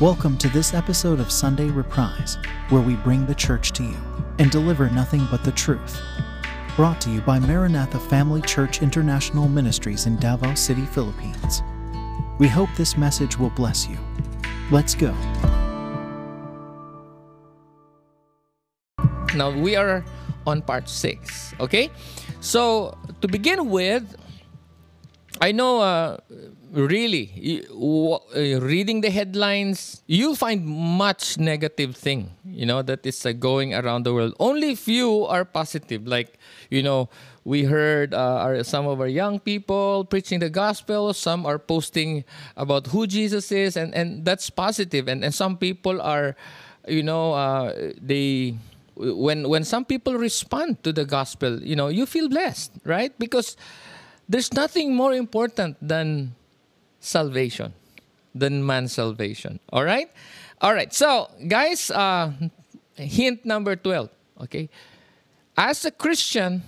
Welcome to this episode of Sunday Reprise, where we bring the church to you and deliver nothing but the truth. Brought to you by Maranatha Family Church International Ministries in Davao City, Philippines. We hope this message will bless you. Let's go. Now we are on part six. Okay, so to begin with, I know uh, really uh, reading the headlines, you'll find much negative thing. You know that is uh, going around the world. Only few are positive. Like you know, we heard uh, our, some of our young people preaching the gospel. Some are posting about who Jesus is, and and that's positive. And and some people are, you know, uh, they when when some people respond to the gospel, you know, you feel blessed, right? Because there's nothing more important than salvation, than man's salvation. All right, all right. So, guys, uh, hint number twelve. Okay, as a Christian,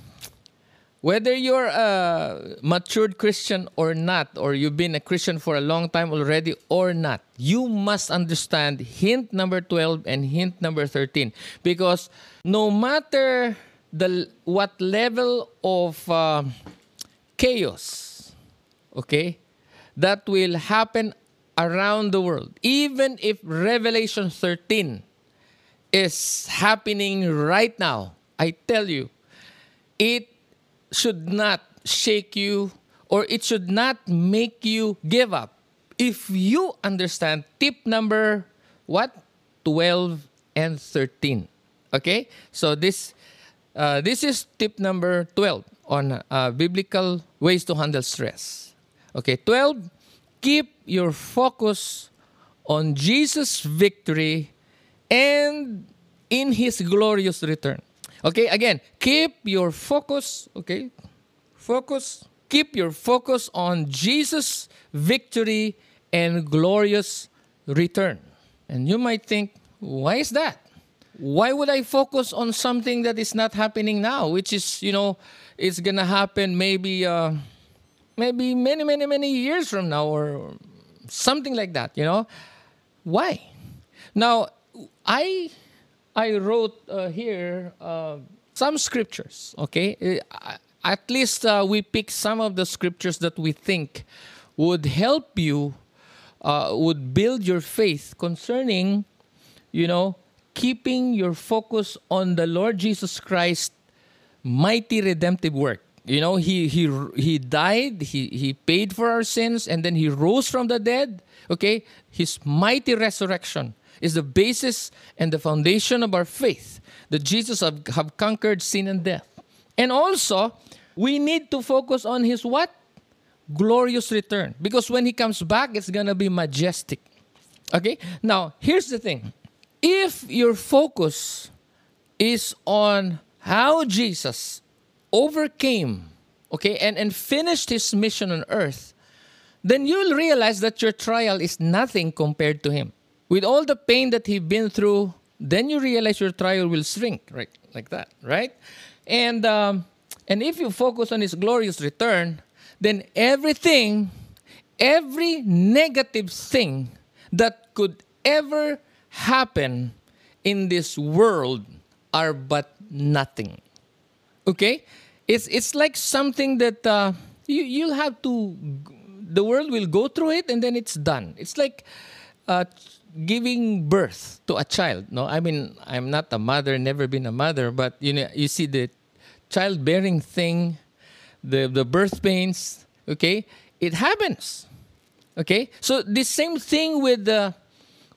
whether you're a matured Christian or not, or you've been a Christian for a long time already or not, you must understand hint number 12 and hint number 13. Because no matter the what level of uh, chaos, okay, that will happen around the world, even if Revelation 13 is happening right now, I tell you, it should not shake you or it should not make you give up. If you understand tip number what? 12 and 13. Okay? So this uh, this is tip number 12 on uh, biblical ways to handle stress. Okay, 12, keep your focus on Jesus' victory and in his glorious return. Okay, again, keep your focus, okay? Focus, keep your focus on Jesus' victory and glorious return. And you might think, why is that? Why would I focus on something that is not happening now, which is, you know, it's gonna happen maybe, uh, maybe many, many, many years from now, or something like that. You know, why? Now, I I wrote uh, here uh, some scriptures. Okay, Uh, at least uh, we pick some of the scriptures that we think would help you, uh, would build your faith concerning, you know, keeping your focus on the Lord Jesus Christ mighty redemptive work. You know, he he he died, he he paid for our sins, and then he rose from the dead. Okay, his mighty resurrection is the basis and the foundation of our faith that Jesus have, have conquered sin and death. And also, we need to focus on his what? Glorious return. Because when he comes back, it's gonna be majestic. Okay? Now, here's the thing. If your focus is on how Jesus overcame, okay, and, and finished his mission on earth, then you'll realize that your trial is nothing compared to him. With all the pain that he's been through, then you realize your trial will shrink, right? Like that, right? And um, and if you focus on his glorious return, then everything, every negative thing that could ever happen in this world are but nothing. Okay, it's it's like something that uh, you you'll have to. The world will go through it and then it's done. It's like uh, giving birth to a child. No, I mean I'm not a mother, never been a mother, but you know you see the childbearing thing, the the birth pains. Okay, it happens. Okay, so the same thing with the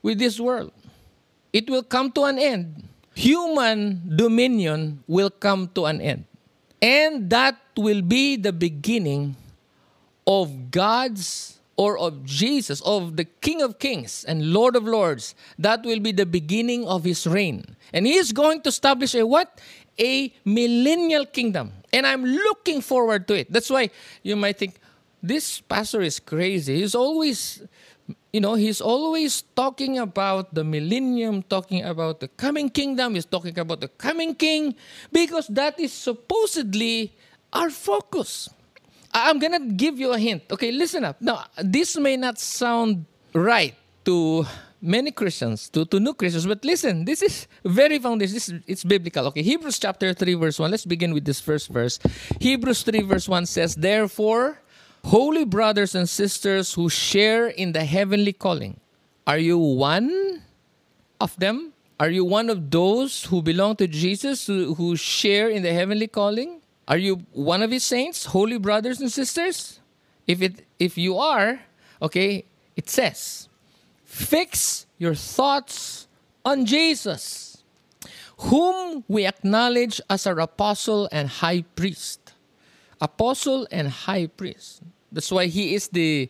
with this world. It will come to an end. Human dominion will come to an end. And that will be the beginning of God's or of Jesus, of the King of Kings and Lord of Lords. That will be the beginning of his reign. And he is going to establish a what? A millennial kingdom. And I'm looking forward to it. That's why you might think, this pastor is crazy. He's always, you know, he's always talking about the millennium, talking about the coming kingdom. He's talking about the coming king because that is supposedly our focus. I'm gonna give you a hint. Okay, listen up. Now, this may not sound right to many Christians, to, to new Christians. But listen, this is very foundation. This is, it's biblical. Okay, Hebrews chapter 3, verse 1. Let's begin with this first verse. Hebrews 3, verse 1 says, Therefore, holy brothers and sisters who share in the heavenly calling, are you one of them? Are you one of those who belong to Jesus, who, who share in the heavenly calling? Are you one of his saints, holy brothers and sisters? If it if you are, okay, it says, fix your thoughts on Jesus, whom we acknowledge as our apostle and high priest. Apostle and high priest. That's why he is the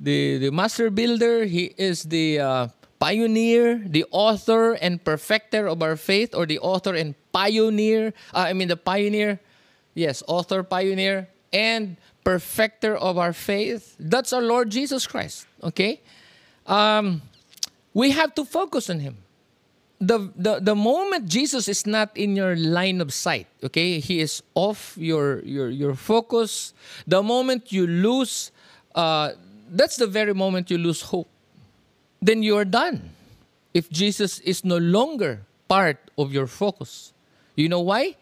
the, the master builder, he is the uh, pioneer, the author and perfecter of our faith, or the author and pioneer. Uh, I mean, the pioneer, yes, author, pioneer, and perfecter of our faith. That's our Lord Jesus Christ. Okay, um, we have to focus on Him. The, the the moment Jesus is not in your line of sight, okay, He is off your your your focus. The moment you lose, uh, that's the very moment you lose hope. Then you are done. If Jesus is no longer part of your focus, you know why?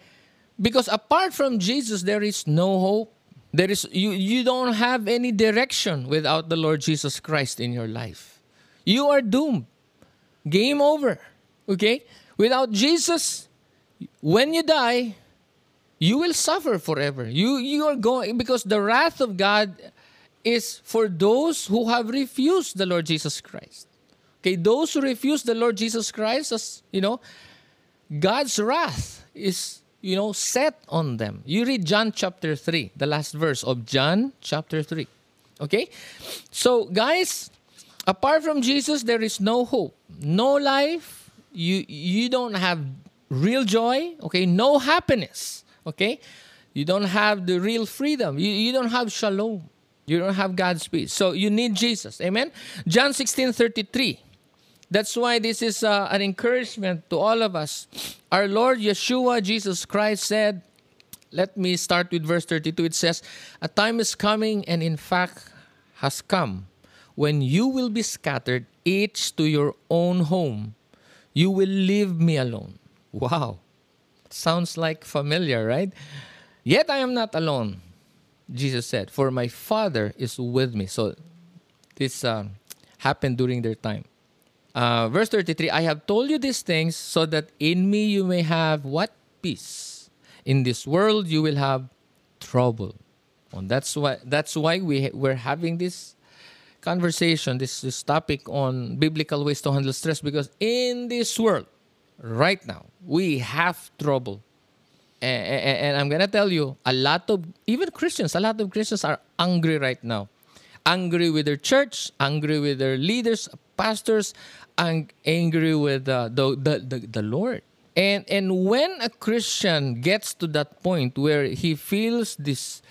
Because apart from Jesus, there is no hope. There is you you don't have any direction without the Lord Jesus Christ in your life. You are doomed. Game over. Okay? Without Jesus, when you die, you will suffer forever. You you are going because the wrath of God is for those who have refused the Lord Jesus Christ. Okay, those who refuse the Lord Jesus Christ, as you know, God's wrath is you know set on them. You read John chapter 3, the last verse of John chapter 3. Okay? So, guys, apart from Jesus, there is no hope, no life. You you don't have real joy, okay? No happiness, okay? You don't have the real freedom. You, you don't have shalom. You don't have God's peace. So you need Jesus. Amen. John 16 33. That's why this is uh, an encouragement to all of us. Our Lord Yeshua, Jesus Christ, said, let me start with verse 32. It says, A time is coming, and in fact has come, when you will be scattered, each to your own home. You will leave me alone. Wow. Sounds like familiar, right? Yet I am not alone Jesus said, For my Father is with me. So this uh, happened during their time. Uh, verse 33 I have told you these things so that in me you may have what? Peace. In this world you will have trouble. And that's why that's why we we're having this conversation, this, this topic on biblical ways to handle stress because in this world right now we have trouble and, and I'm gonna tell you, a lot of even Christians, a lot of Christians are angry right now, angry with their church, angry with their leaders, pastors, and angry with uh, the, the, the the Lord. And and when a Christian gets to that point where he feels this,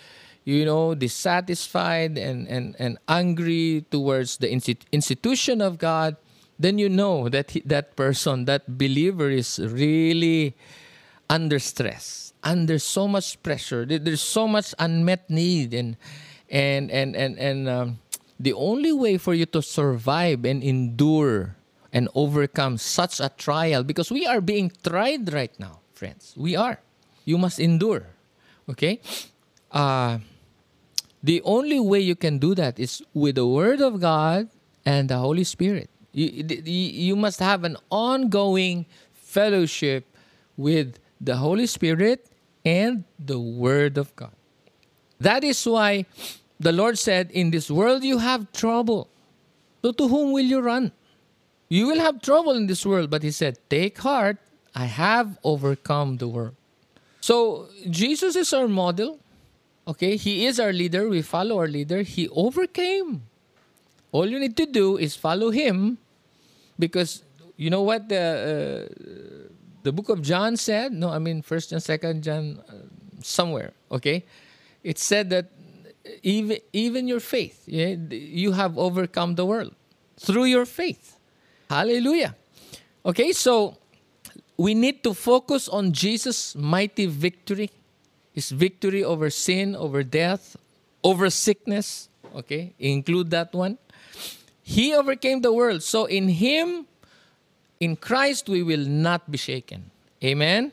you know, dissatisfied and and and angry towards the institution of God, then you know that he, that person, that believer, is really under stress, under so much pressure. There's so much unmet need, and and and and and um, the only way for you to survive and endure and overcome such a trial, because we are being tried right now, friends. We are. You must endure. Okay. Uh, the only way you can do that is with the Word of God and the Holy Spirit. You, you must have an ongoing fellowship with the Holy Spirit, and the Word of God. That is why the Lord said, In this world you have trouble. So to whom will you run? You will have trouble in this world, but He said, Take heart, I have overcome the world. So Jesus is our model. Okay, He is our leader. We follow our leader. He overcame. All you need to do is follow Him because you know what the. Uh, the book of John said, no, I mean First and Second John, uh, somewhere. Okay, it said that even even your faith, yeah, you have overcome the world through your faith. Hallelujah. Okay, so we need to focus on Jesus' mighty victory, his victory over sin, over death, over sickness. Okay, include that one. He overcame the world. So in Him, in Christ, we will not be shaken. Amen?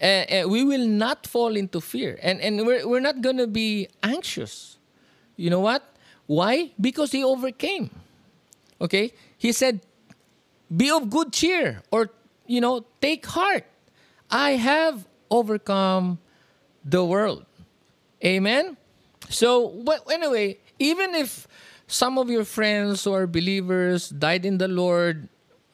Uh, uh, we will not fall into fear. And, and we're, we're not going to be anxious. You know what? Why? Because He overcame. Okay? He said, be of good cheer or, you know, take heart. I have overcome the world. Amen? So, but anyway, even if some of your friends who are believers died in the Lord,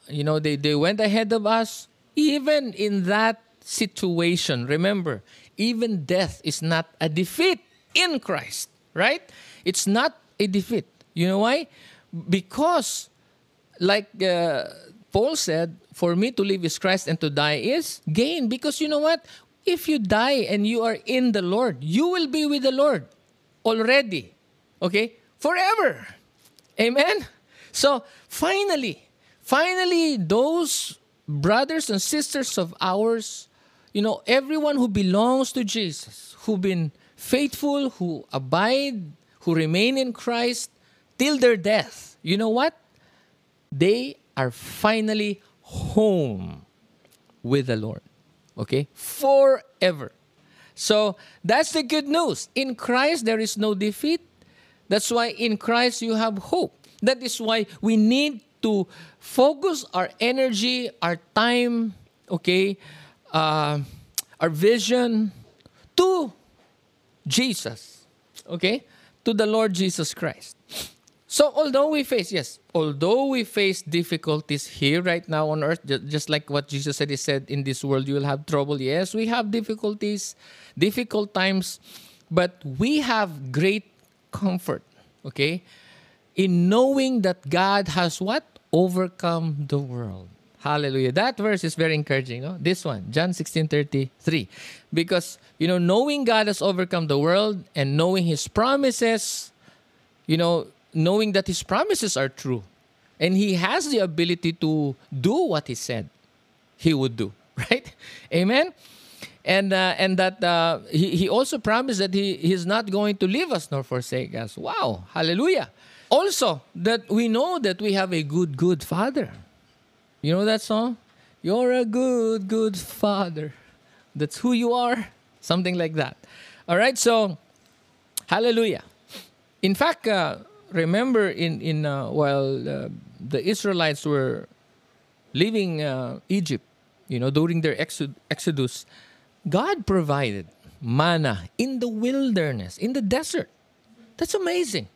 you know, they, they went ahead of us, even in that situation, remember, even death is not a defeat in Christ, right? It's not a defeat. You know why? Because, like uh, Paul said, for me to live is Christ and to die is gain. Because you know what? If you die and you are in the Lord, you will be with the Lord already. Okay? Forever. Amen? So, finally, finally, those brothers and sisters of ours, you know, everyone who belongs to Jesus, who've been faithful, who abide, who remain in Christ till their death, you know what? They are finally home with the Lord. Okay? Forever. So that's the good news. In Christ, there is no defeat. That's why in Christ you have hope. That is why we need to focus our energy, our time, okay, uh, our vision to Jesus, okay, to the Lord Jesus Christ. So, although we face, yes, although we face difficulties here right now on earth, just like what Jesus said, He said, in this world you will have trouble. Yes, we have difficulties, difficult times, but we have great comfort, okay, in knowing that God has what? Overcome the world. Hallelujah. That verse is very encouraging. No? This one, John 16 33. Because, you know, knowing God has overcome the world and knowing His promises, you know, knowing that his promises are true. And he has the ability to do what he said he would do right? Amen? And uh, and that uh, he, he also promised that he he's not going to leave us nor forsake us. Wow. Hallelujah. Also that we know that we have a good good father. You know that song? You're a good good father. That's who you are. Something like that. All right so hallelujah. In fact uh, remember in in uh, while uh, the Israelites were leaving uh, Egypt, you know, during their exodus, God provided manna in the wilderness, in the desert. That's amazing.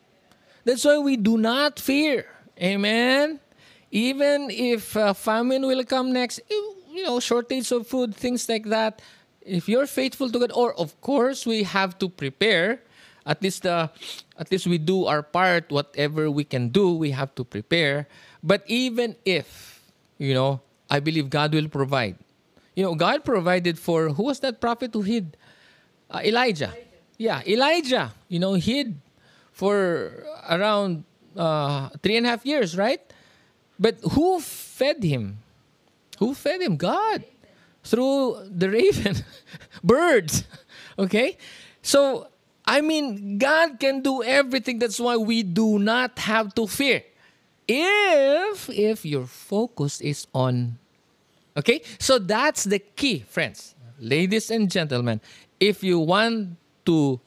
That's why we do not fear. Amen. Even if uh, famine will come next, you know, shortage of food, things like that. If you're faithful to God, or of course we have to prepare at least uh, at least we do our part. Whatever we can do we have to prepare. But even if you know i believe god will provide. You know god provided for who was that prophet who hid? Uh, elijah. elijah yeah elijah. You know hid for around uh, three and a half years right? But who fed him? Who fed him? God. Through the raven. Birds. Okay? So I mean, God can do everything. That's why we do not have to fear. If if your focus is on Okay? So that's the key, friends. Ladies and gentlemen, if you want to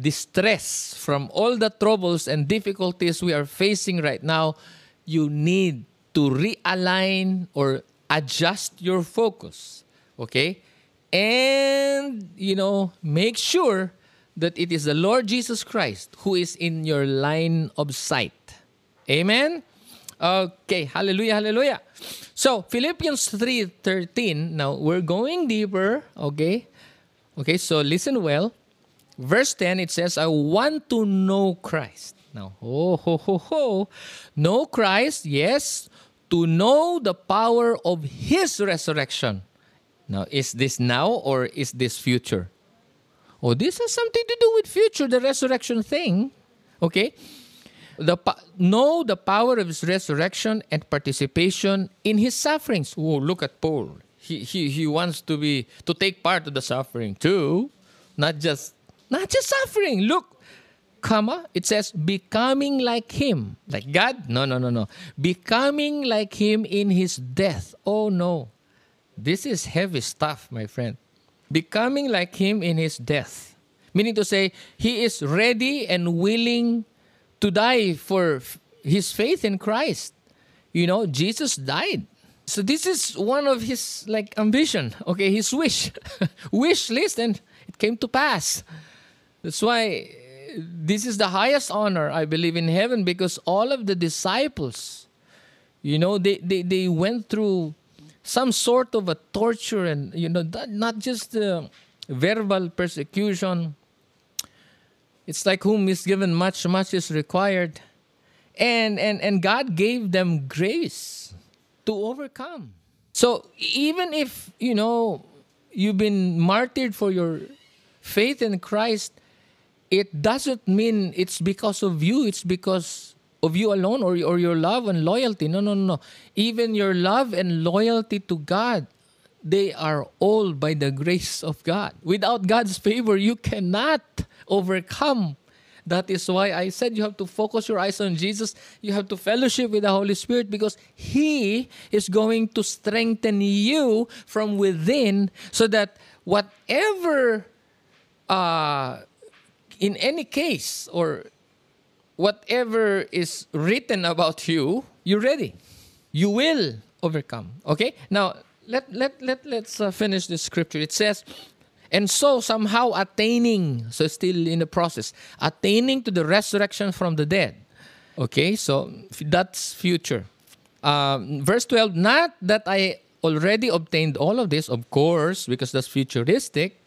distress from all the troubles and difficulties we are facing right now, you need to realign or adjust your focus. Okay? And, you know, make sure that it is the Lord Jesus Christ who is in your line of sight. Amen? Okay, hallelujah, hallelujah. So, Philippians 3:13. Now, we're going deeper, okay? Okay, so listen well. Verse 10 it says, "I want to know Christ." Now, oh ho ho ho. Know Christ, yes, to know the power of his resurrection. Now, is this now or is this future? Oh, this has something to do with future, the resurrection thing. Okay? The know the power of his resurrection and participation in his sufferings. Oh, look at Paul. He, he, he wants to be to take part of the suffering too. Not just not just suffering. Look, comma, it says becoming like him. Like God? No, no, no, no. Becoming like him in his death. Oh no. This is heavy stuff, my friend. Becoming like him in his death. Meaning to say, he is ready and willing to die for his faith in Christ. You know, Jesus died. So this is one of his like ambition, okay, his wish, wish list, and it came to pass. That's why uh, this is the highest honor I believe in heaven because all of the disciples, you know, they they, they went through some sort of a torture and you know not just uh, verbal persecution. It's like whom is given much, much is required, and and and God gave them grace to overcome. So even if you know you've been martyred for your faith in Christ, it doesn't mean it's because of you. It's because of you alone or, or your love and loyalty. No, no, no. Even your love and loyalty to God, they are all by the grace of God. Without God's favor, you cannot overcome. That is why I said you have to focus your eyes on Jesus. You have to fellowship with the Holy Spirit because He is going to strengthen you from within so that whatever, uh, in any case, or whatever is written about you, you're ready. You will overcome. Okay? Now, let, let, let, let's uh, finish this scripture. It says, and so somehow attaining, so still in the process, attaining to the resurrection from the dead. Okay? So that's future. Um, verse 12, not that I already obtained all of this, of course, because that's futuristic.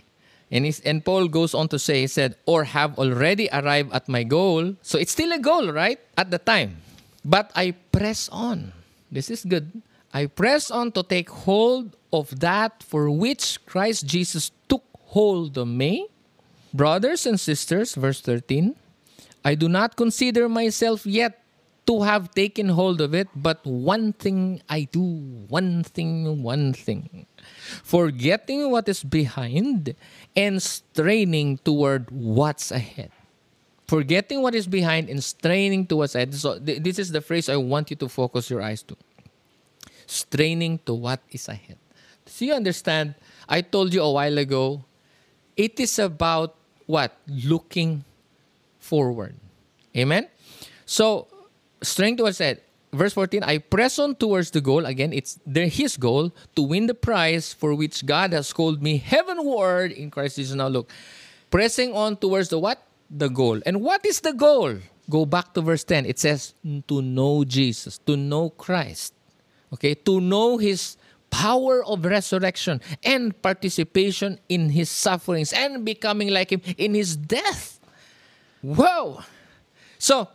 And, he's, and Paul goes on to say, he said, or have already arrived at my goal. So it's still a goal, right? At the time. But I press on. This is good. I press on to take hold of that for which Christ Jesus took hold of me. Brothers and sisters, verse 13, I do not consider myself yet to have taken hold of it, but one thing I do, one thing, one thing. Forgetting what is behind and straining toward what's ahead. Forgetting what is behind and straining to what's ahead. So th- this is the phrase I want you to focus your eyes to. Straining to what is ahead. So you understand? I told you a while ago, it is about what? Looking forward. Amen? So, straining towards ahead. Verse 14, I press on towards the goal. Again, it's there his goal to win the prize for which God has called me heavenward in Christ Jesus. Now look, pressing on towards the what? The goal. And what is the goal? Go back to verse 10. It says to know Jesus, to know Christ. Okay, to know his power of resurrection and participation in his sufferings and becoming like him in his death. Whoa! So,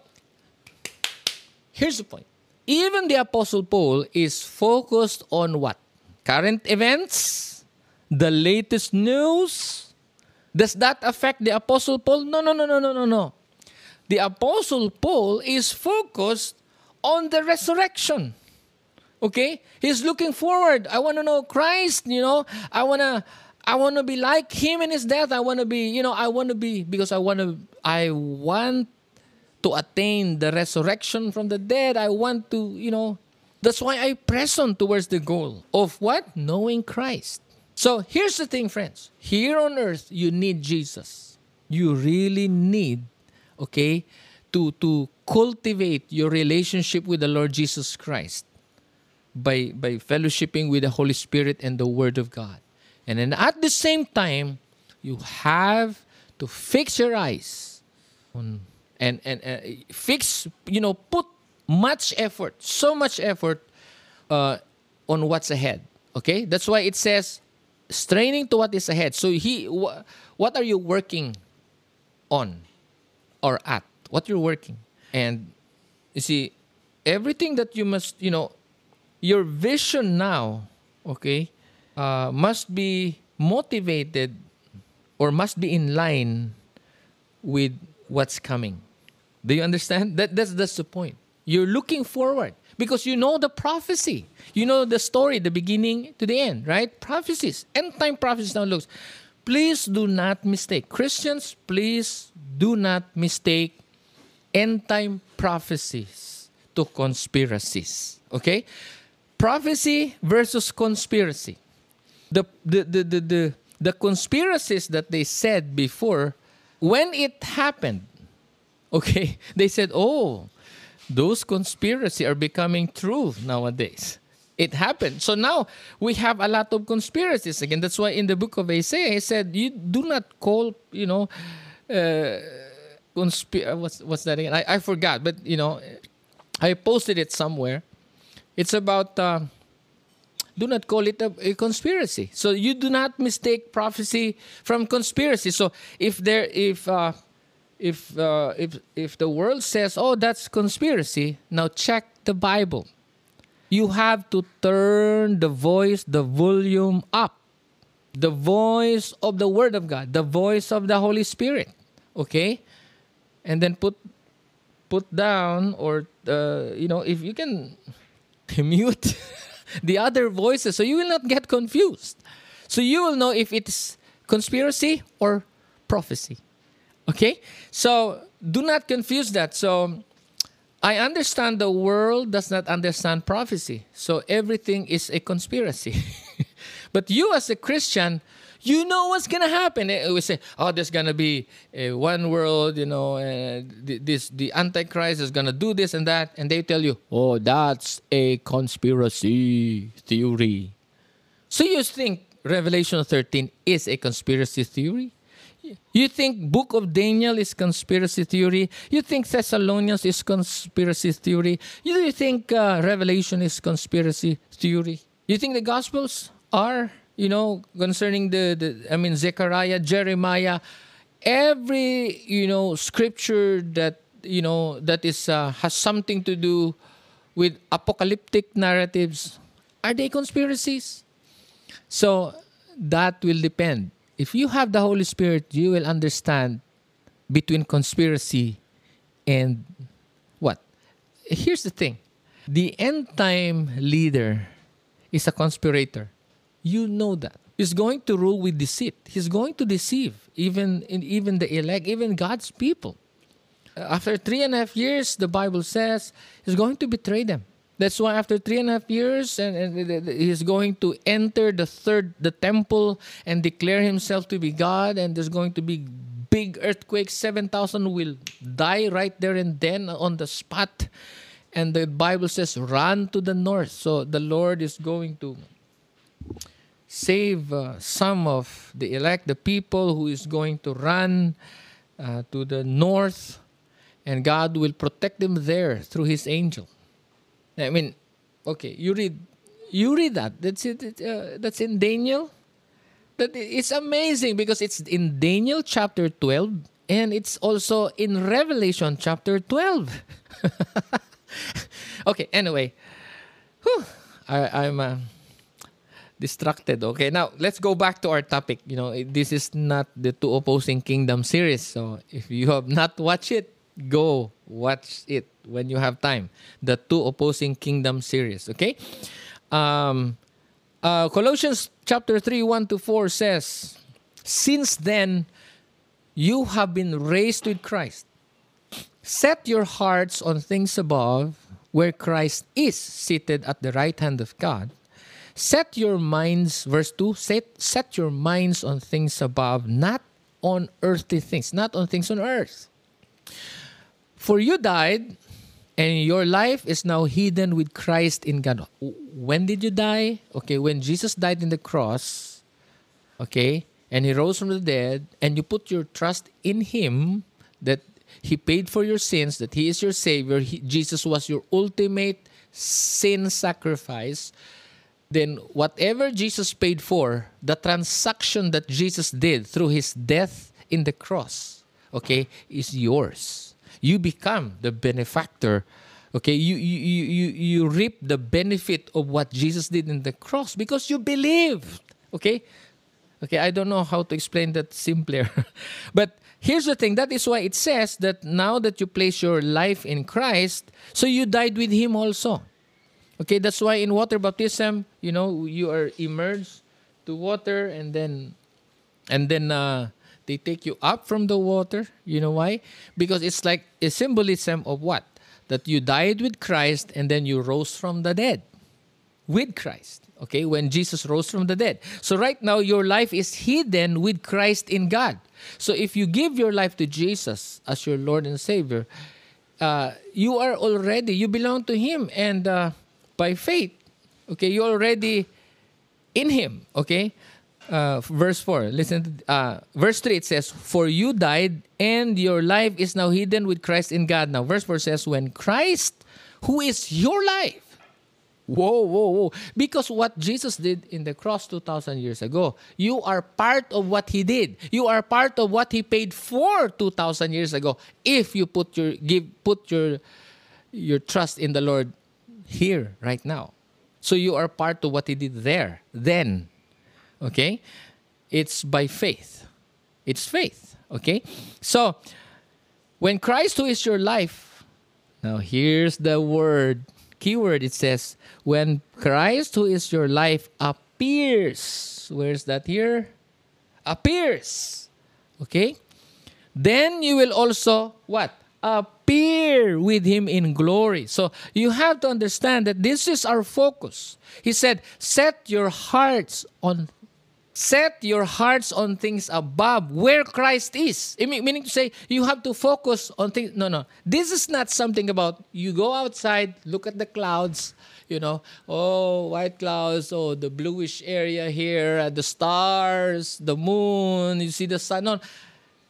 here's the point. Even the Apostle Paul is focused on what? Current events? The latest news? Does that affect the Apostle Paul? No, no, no, no, no, no, no. The Apostle Paul is focused on the resurrection. Okay? He's looking forward. I want to know Christ, you know. I want to I want to be like him in his death. I want to be, you know, I want to be because I want to I want to attain the resurrection from the dead. I want to, you know, that's why I press on towards the goal of what? Knowing Christ. So here's the thing, friends. Here on earth, you need Jesus. You really need, okay, to, to cultivate your relationship with the Lord Jesus Christ by, by fellowshipping with the Holy Spirit and the Word of God. And then at the same time, you have to fix your eyes on and and uh, fix you know put much effort so much effort uh, on what's ahead okay? That's why it says straining to what is ahead. So he wh- what are you working on or at? What you're working? And you see everything that you must you know your vision now okay uh, must be motivated or must be in line with what's coming do you understand? That, that's, that's the point. You're looking forward because you know the prophecy. You know the story, the beginning to the end, right? Prophecies, end time prophecies now looks. please do not mistake. Christians, please do not mistake end time prophecies to conspiracies. Okay? Prophecy versus conspiracy. The, the, the, the, the, the conspiracies that they said before, when it happened, okay, they said, oh, those conspiracy are becoming true nowadays. It happened. So now we have a lot of conspiracies again. That's why in the book of Isaiah, he said, you do not call, you know, uh, conspiracy. What's, what's that again? I, I forgot, but, you know, I posted it somewhere. It's about, uh, do not call it a, a, conspiracy. So you do not mistake prophecy from conspiracy. So if there, if, uh, if uh, if if the world says, "Oh, that's conspiracy," now check the Bible. You have to turn the voice, the volume up. The voice of the Word of God, the voice of the Holy Spirit. Okay? And then put put down or uh, you know, if you can mute the other voices so you will not get confused. So you will know if it's conspiracy or prophecy. Okay? So do not confuse that. So I understand the world does not understand prophecy. So everything is a conspiracy. but you, as a Christian, you know what's gonna happen. Eh, we say, "Oh, there's gonna be a one world," you know, uh, this the Antichrist is gonna do this and that, and they tell you, "Oh, that's a conspiracy theory." So you think Revelation 13 is a conspiracy theory? You think Book of Daniel is conspiracy theory? You think Thessalonians is conspiracy theory? You think uh, Revelation is conspiracy theory? You think the Gospels are, you know, concerning the, the I mean, Zechariah, Jeremiah, every, you know, scripture that, you know, that is uh, has something to do with apocalyptic narratives, are they conspiracies? So that will depend if you have the Holy Spirit, you will understand between conspiracy and what? Here's the thing the end time leader is a conspirator. You know that. He's going to rule with deceit. He's going to deceive even even the elect, even God's people. After three and a half years, the Bible says he's going to betray them. That's why after three and a half years, and, and, he's going to enter the third, the temple, and declare himself to be God. And there's going to be big earthquake. Seven thousand will die right there and then on the spot. And the Bible says, "Run to the north." So the Lord is going to save uh, some of the elect, the people who is going to run uh, to the north, and God will protect them there through His angel. I mean, okay, you read, you read that. That's it. Uh, that's in Daniel. That it's amazing because it's in Daniel chapter twelve, and it's also in Revelation chapter twelve. okay. Anyway, whew, I, I'm. Uh, distracted. Okay, now let's go back to our topic. You know, this is not the two opposing kingdom series. So if you have not watched it, go watch it when you have time. The two opposing kingdom series. Okay. Um, uh, Colossians chapter 3 1 to 4 says, Since then you have been raised with Christ. Set your hearts on things above, where Christ is seated at the right hand of God. Set your minds, verse 2, set, set your minds on things above, not on earthly things, not on things on earth. For you died, and your life is now hidden with Christ in God. When did you die? Okay, when Jesus died in the cross, okay, and he rose from the dead, and you put your trust in him that he paid for your sins, that he is your savior, he, Jesus was your ultimate sin sacrifice. Then, whatever Jesus paid for, the transaction that Jesus did through his death in the cross, okay, is yours you become the benefactor. Okay you you you you reap the benefit of what jesus did in the cross because you believed. Okay? Okay i don't know how to explain that simpler. But here's the thing that is why it says that now that you place your life in christ so you died with him also. Okay that's why in water baptism you know you are immersed to water and then and then uh, they take you up from the water. You know why? Because it's like a symbolism of what? That you died with Christ and then you rose from the dead with Christ. Okay, when Jesus rose from the dead. So right now, your life is hidden with Christ in God. So if you give your life to Jesus as your Lord and Savior, uh, you are already, you belong to Him. And uh, by faith, okay, you're already in Him. Okay, uh, verse 4 listen uh, verse 3 it says for you died and your life is now hidden with christ in god. Now verse 4 says when christ who is your life. Whoa whoa whoa. Because what jesus did in the cross 2000 years ago you are part of what he did. You are part of what he paid for 2000 years ago. If you put your give put your your trust in the lord here right now. So you are part of what he did there then Okay? It's by faith. It's faith. Okay? So, when Christ, who is your life, now here's the word, keyword it says, when Christ, who is your life, appears. Where's that here? Appears. Okay? Then you will also, what? appear with him in glory. So you have to understand that this is our focus. He said, Set your hearts on Set your hearts on things above where Christ is. Meaning to say, you have to focus on things. No, no. This is not something about you go outside, look at the clouds, you know, oh, white clouds, oh, the bluish area here, uh, the stars, the moon, you see the sun. No,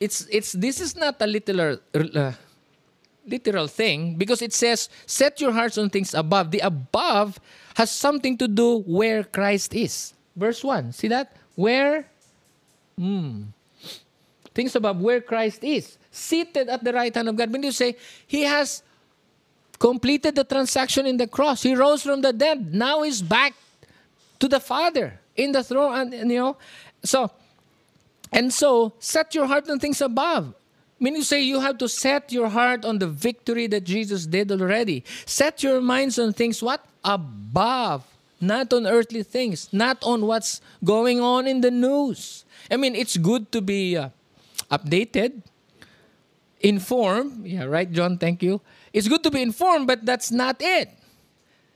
it's, it's, this is not a literal, uh, literal thing because it says, set your hearts on things above. The above has something to do where Christ is. Verse 1, see that? Where? Hmm. Things about where Christ is. Seated at the right hand of God. When you say, He has completed the transaction in the cross. He rose from the dead. Now he's back to the Father in the throne. And, and, you know, so, and so set your heart on things above. When you say you have to set your heart on the victory that Jesus did already. Set your minds on things what? Above not on earthly things, not on what's going on in the news. I mean, it's good to be uh, updated, informed. Yeah, right, John? Thank you. It's good to be informed, but that's not it.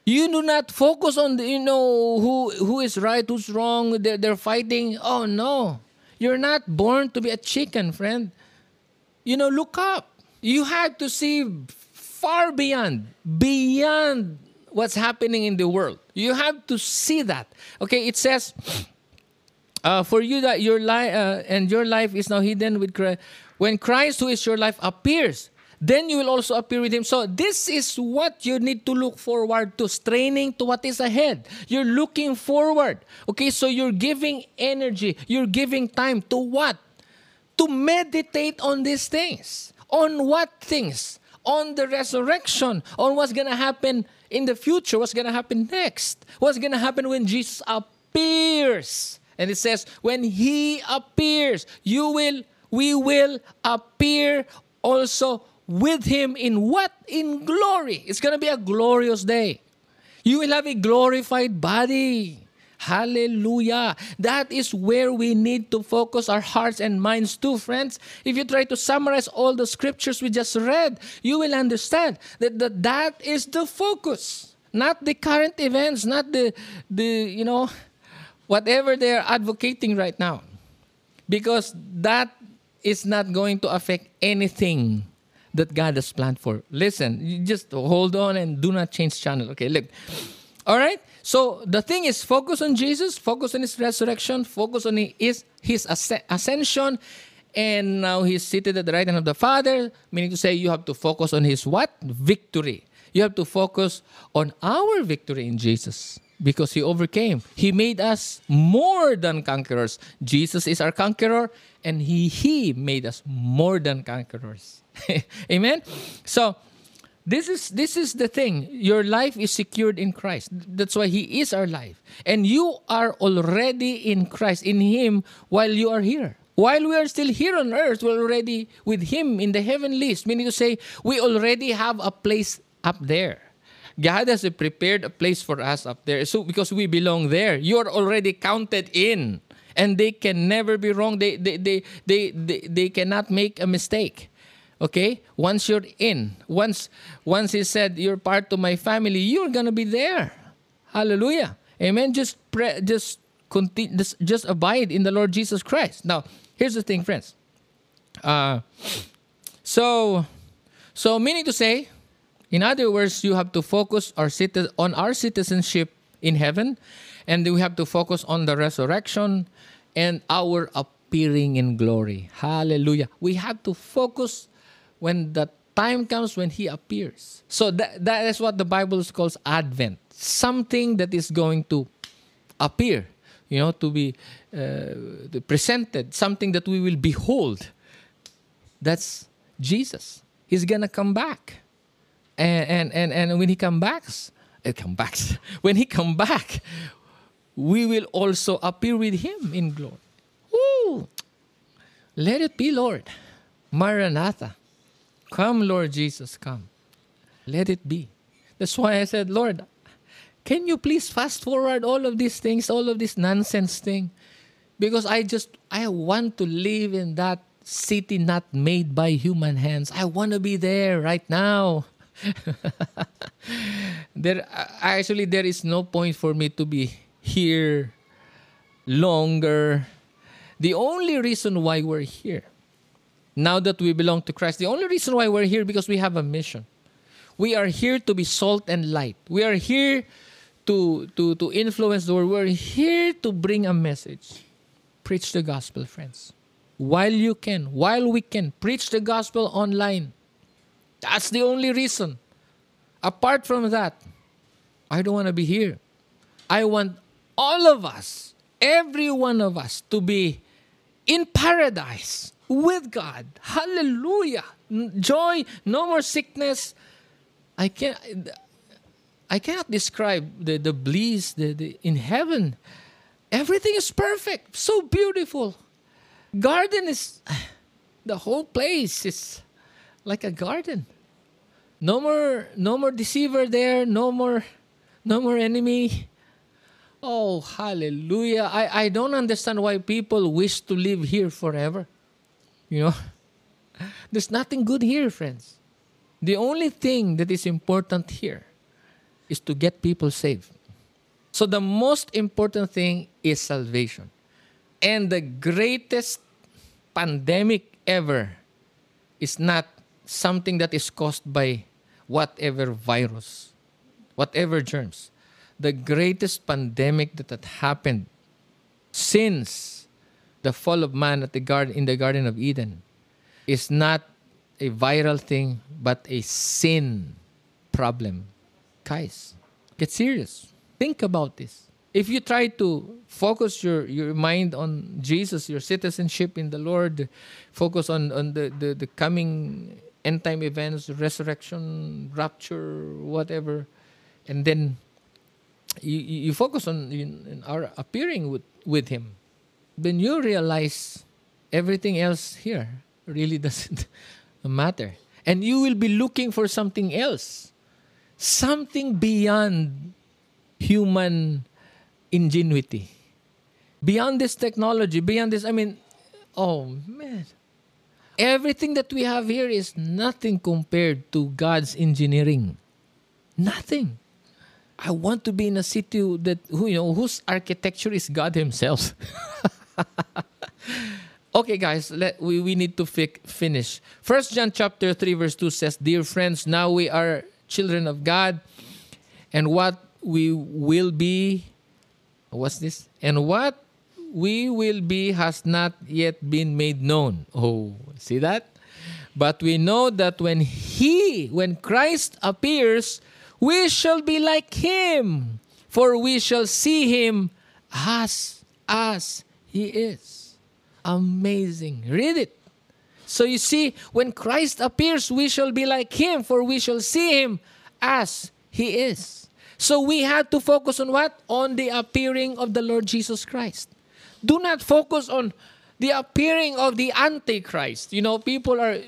You do not focus on the, you know who who is right, who's wrong. They're, they're fighting. Oh no, you're not born to be a chicken, friend. You know, look up. You have to see far beyond, beyond what's happening in the world. You have to see that. Okay, it says, uh, "For you that your life uh, and your life is now hidden with Christ. When Christ, who is your life, appears, then you will also appear with Him." So this is what you need to look forward to, straining to what is ahead. You're looking forward. Okay, so you're giving energy. You're giving time to what? To meditate on these things. On what things? On the resurrection. On what's gonna happen in the future, what's going to happen next? What's going to happen when Jesus appears? And it says, when he appears, you will, we will appear also with him in what? In glory. It's going to be a glorious day. You will have a glorified body. Hallelujah. That is where we need to focus our hearts and minds to, friends. If you try to summarize all the scriptures we just read, you will understand that that, that is the focus, not the current events, not the, the, you know, whatever they're advocating right now. Because that is not going to affect anything that God has planned for. Listen, just hold on and do not change channel. Okay, look. All right? So the thing is focus on Jesus, focus on his resurrection, focus on his, his ascension, and now he's seated at the right hand of the Father, meaning to say you have to focus on his what? Victory. You have to focus on our victory in Jesus because he overcame. He made us more than conquerors. Jesus is our conqueror and he he made us more than conquerors. Amen. So this is this is the thing. Your life is secured in Christ. That's why he is our life. And you are already in Christ, in him while you are here. While we are still here on earth, we're already with him in the heavenlies, meaning to say we already have a place up there. God has prepared a place for us up there. So because we belong there, you are already counted in. and they can never be wrong. They they they they they, they cannot make a mistake. Okay? Once you're in, once once he said you're part of my family, you're to be there. Hallelujah. Amen. Just pray just continue just, just abide in the Lord Jesus Christ. Now, here's the thing, friends. Uh so so meaning to say, in other words, you have to focus our citi- on our citizenship in heaven and we have to focus on the resurrection and our appearing in glory. Hallelujah. We have to focus when the time comes when he appears. So that, that is what the Bible calls Advent. Something that is going to appear, you know, to be uh, presented, something that we will behold. That's Jesus. He's gonna come back, and and and, and when he comes back, uh, come back. when he come back, we will also appear with him in glory. Let it be, Lord. Maranatha. Come, Lord Jesus, come. Let it be. That's why I said, Lord, can you please fast forward all of these things, all of this nonsense thing? Because I just, I want to live in that city not made by human hands. I want to be there right now. there, actually, there is no point for me to be here longer. The only reason why we're here now that we belong to Christ. The only reason why we're here because we have a mission. We are here to be salt and light. We are here to to to influence the world. We're here to bring a message. Preach the gospel, friends. While you can, while we can, preach the gospel online. That's the only reason. Apart from that, I don't want to be here. I want all of us, every one of us, to be in paradise with God. Hallelujah. Joy, no more sickness. I can't I cannot describe the, the bliss the, the, in heaven. Everything is perfect, so beautiful. Garden is the whole place is like a garden. No more no more deceiver there, no more no more enemy. Oh, hallelujah. I, I don't understand why people wish to live here forever. You know, there's nothing good here, friends. The only thing that is important here is to get people saved. So the most important thing is salvation. And the greatest pandemic ever is not something that is caused by whatever virus, whatever germs. The greatest pandemic that had happened since the fall of man at the garden in the Garden of Eden is not a viral thing, but a sin problem. Guys, get serious. Think about this. If you try to focus your, your mind on Jesus, your citizenship in the Lord, focus on, on the, the, the coming end time events, resurrection, rapture, whatever, and then you, you focus on in our appearing with, with Him, then you realize everything else here really doesn't matter. And you will be looking for something else, something beyond human ingenuity, beyond this technology, beyond this. I mean, oh man. Everything that we have here is nothing compared to God's engineering. Nothing. I want to be in a city that who you know whose architecture is God Himself. okay, guys, let, we, we need to fi- finish. First John chapter 3, verse 2 says, Dear friends, now we are children of God, and what we will be, what's this? And what we will be has not yet been made known. Oh, see that? But we know that when He, when Christ appears, we shall be like Him, for we shall see Him as, as he is. Amazing. Read it. So you see, when Christ appears, we shall be like him, for we shall see him as he is. So we have to focus on what? On the appearing of the Lord Jesus Christ. Do not focus on the appearing of the Antichrist. You know, people are,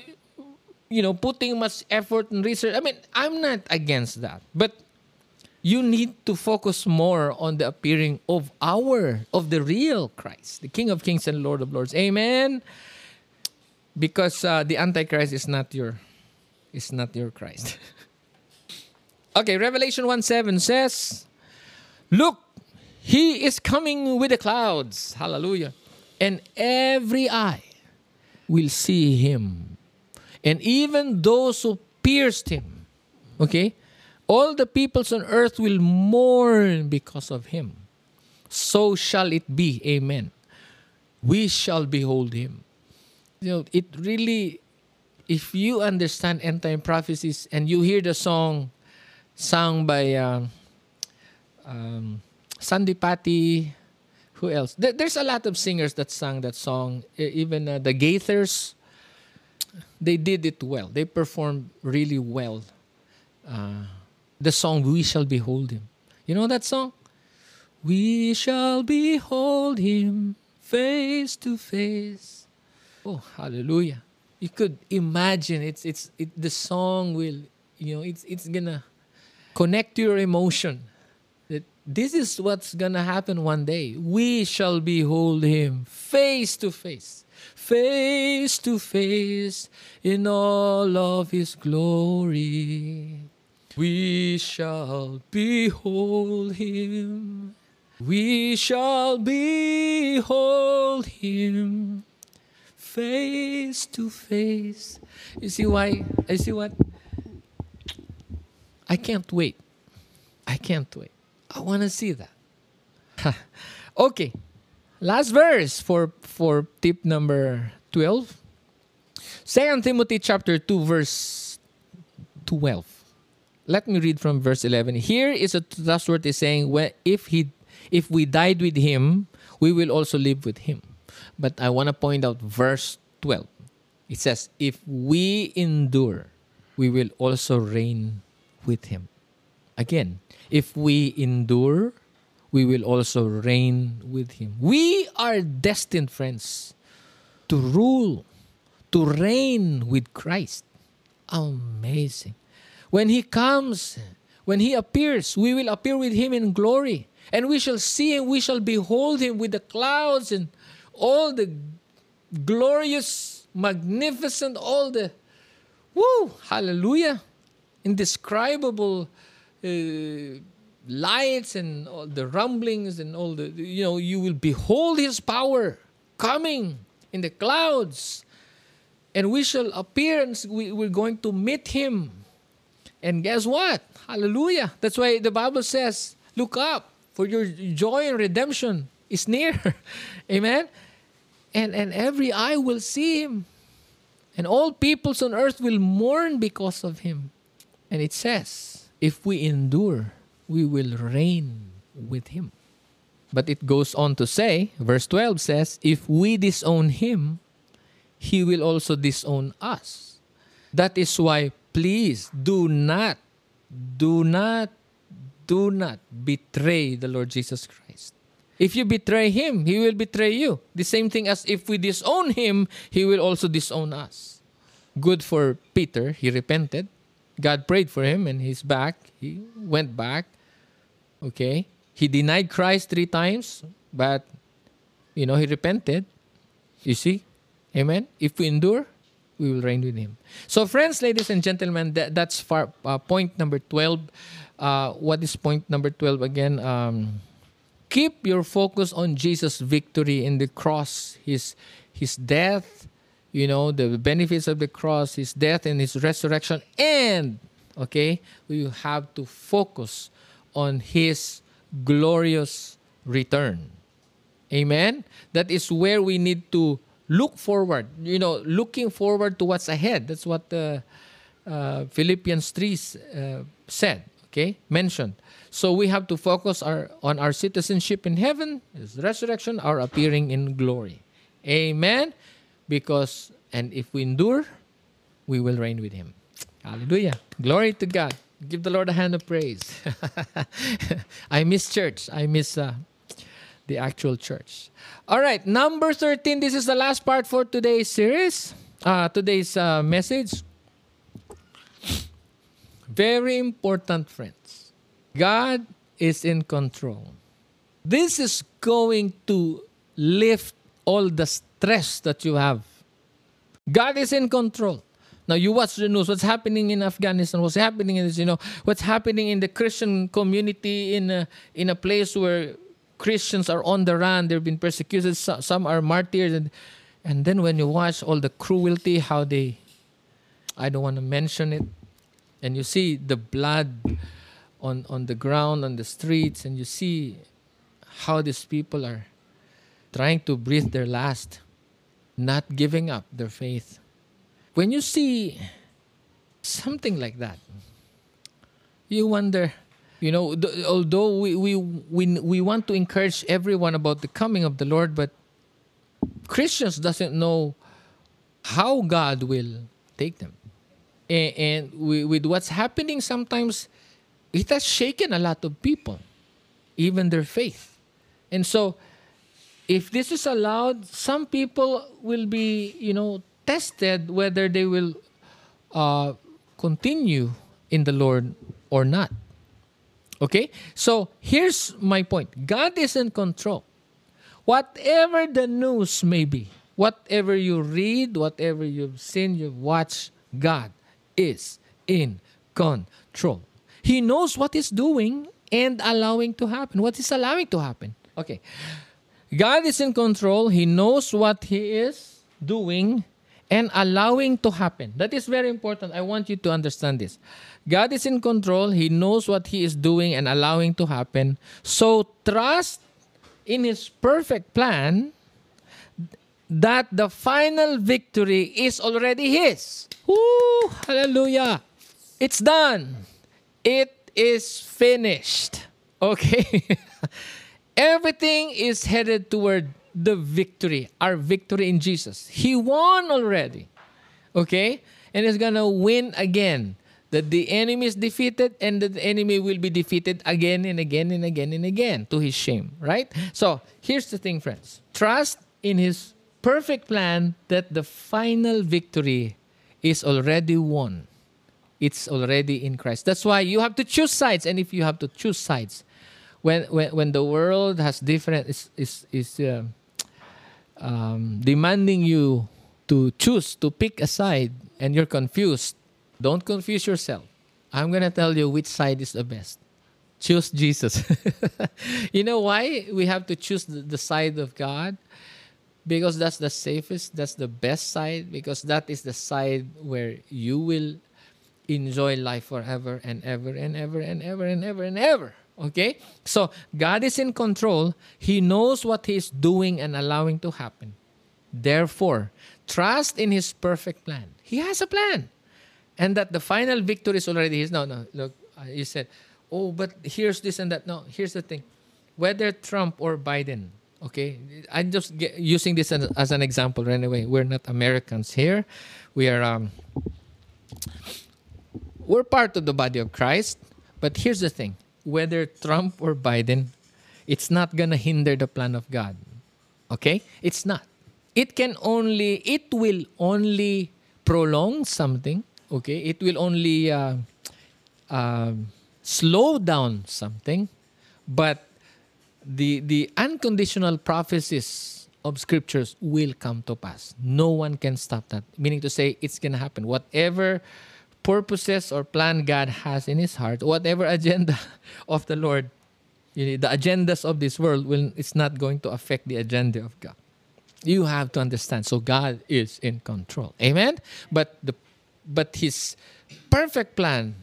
you know, putting much effort and research. I mean, I'm not against that. But you need to focus more on the appearing of our, of the real Christ, the King of Kings and Lord of Lords. Amen. Because uh, the Antichrist is not your, is not your Christ. okay, Revelation 1 7 says, Look, he is coming with the clouds. Hallelujah. And every eye will see him. And even those who pierced him. Okay? All the peoples on earth will mourn because of him. So shall it be. Amen. We shall behold him. You know, it really, if you understand end time prophecies and you hear the song sung by uh, um, Sandi Patty, who else? There, there's a lot of singers that sang that song. Even uh, the Gaithers, they did it well. They performed really well. Uh, the song "We Shall Behold Him." You know that song? We shall behold Him face to face. Oh, hallelujah! You could imagine it's it's it, the song will you know it's it's gonna connect your emotion that this is what's gonna happen one day. We shall behold Him face to face, face to face in all of His glory. We shall behold him. We shall behold him face to face. You see why? You see what? I can't wait. I can't wait. I want to see that. okay. Last verse for for tip number 12. 2 Timothy chapter 2 verse 12 let me read from verse 11 here is a trustworthy saying if he if we died with him we will also live with him. But i want to point out verse 12 it says if we endure we will also reign with him. Again if we endure we will also reign with him. We are destined friends to rule to reign with christ. Amazing when he comes, when he appears, we will appear with him in glory. And we shall see him, we shall behold him with the clouds and all the glorious, magnificent, all the, woo, hallelujah, indescribable uh, lights and all the rumblings and all the, you know, you will behold his power coming in the clouds. And we shall appear and we, we're going to meet him and guess what? Hallelujah. That's why the Bible says, look up, for your joy and redemption is near. Amen. And and every eye will see him. And all peoples on earth will mourn because of him. And it says, if we endure, we will reign with him. But it goes on to say, verse 12 says, if we disown him, he will also disown us. That is why please do not, do not, do not betray the Lord Jesus Christ. If you betray him, he will betray you. The same thing as if we disown him, he will also disown us. Good for Peter, he repented. God prayed for him and he's back. He went back. Okay? He denied Christ three times, but you know, he repented. You see? Amen? If we endure, we will reign with him. So, friends, ladies and gentlemen, that, that's far, uh, point number 12. Uh, what is point number 12 again? Um, keep your focus on Jesus' victory in the cross, his, his death, you know, the benefits of the cross, his death and his resurrection. And, okay, we have to focus on his glorious return. Amen? That is where we need to look forward, you know, looking forward to what's ahead. That's what uh, uh, Philippians 3 uh, said, okay, mentioned. So we have to focus our, on our citizenship in heaven, His resurrection, our appearing in glory. Amen. Because, and if we endure, we will reign with Him. Hallelujah. Glory to God. Give the Lord a hand of praise. I miss church. I miss uh, the actual church. All right, number 13. This is the last part for today's series, uh, today's uh, message. Very important, friends. God is in control. This is going to lift all the stress that you have. God is in control. Now you watch the news. What's happening in Afghanistan? What's happening in this? You know what's happening in the Christian community in a, in a place where Christians are on the run. They've been persecuted. Some are martyrs, and and then when you watch all the cruelty, how they, I don't want to mention it, and you see the blood on on the ground on the streets, and you see how these people are trying to breathe their last, not giving up their faith when you see something like that, you wonder, you know, th- although we, we, we, we want to encourage everyone about the coming of the Lord, but Christians doesn't know how God will take them. And, and with what's happening sometimes, it has shaken a lot of people, even their faith. And so, if this is allowed, some people will be, you know, tested whether they will uh, continue in the Lord or not. Okay? So here's my point God is in control. Whatever the news may be, whatever you read, whatever you've seen, you've watched, God is in control. He knows what He's doing and allowing to happen. What is allowing to happen? Okay. God is in control. He knows what He is doing and allowing to happen. That is very important. I want you to understand this. God is in control, He knows what He is doing and allowing to happen. So trust in His perfect plan that the final victory is already His. Woo! Hallelujah! It's done. It is finished. Okay? Everything is headed toward the victory, our victory in Jesus. He won already. Okay? And he's going to win again. That the enemy is defeated and that the enemy will be defeated again and again and again and again to his shame, right? So, here's the thing, friends. Trust in his perfect plan that the final victory is already won. It's already in Christ. That's why you have to choose sides. And if you have to choose sides, when when, when the world has different is is is uh, um, demanding you to choose, to pick a side, and you're confused, don't confuse yourself. I'm going to tell you which side is the best. Choose Jesus. you know why we have to choose the side of God? Because that's the safest, that's the best side, because that is the side where you will enjoy life forever and ever and ever and ever and ever and ever. Okay? So, God is in control. He knows what He is doing and allowing to happen. Therefore, trust in His perfect plan. He has a plan. And that the final victory is already His. No, no, look, you said, oh, but here's this and that. No, here's the thing. Whether Trump or Biden, okay? I'm just using this as, as, an example anyway. We're not Americans here. We are, um, we're part of the body of Christ. But here's the thing whether Trump or Biden, it's not going to hinder the plan of God. Okay? It's not. It can only, it will only prolong something. Okay? It will only uh, uh, slow down something. But the, the unconditional prophecies of scriptures will come to pass. No one can stop that. Meaning to say, it's going to happen. Whatever purposes or plan God has in his heart, whatever agenda of the Lord, the agendas of this world will it's not going to affect the agenda of God. You have to understand. So God is in control. Amen. But the but his perfect plan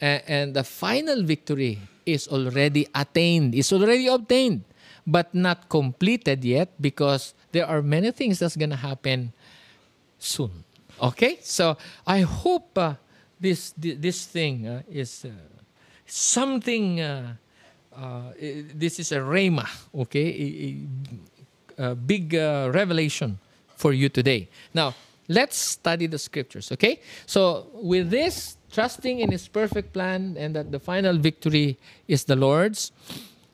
and, and the final victory is already attained. It's already obtained, but not completed yet because there are many things that's gonna happen soon. Okay, so I hope uh, this this thing uh, is uh, something. Uh, uh this is a rhema, okay, a, a, big uh, revelation for you today. Now let's study the scriptures, okay? So with this, trusting in His perfect plan and that the final victory is the Lord's,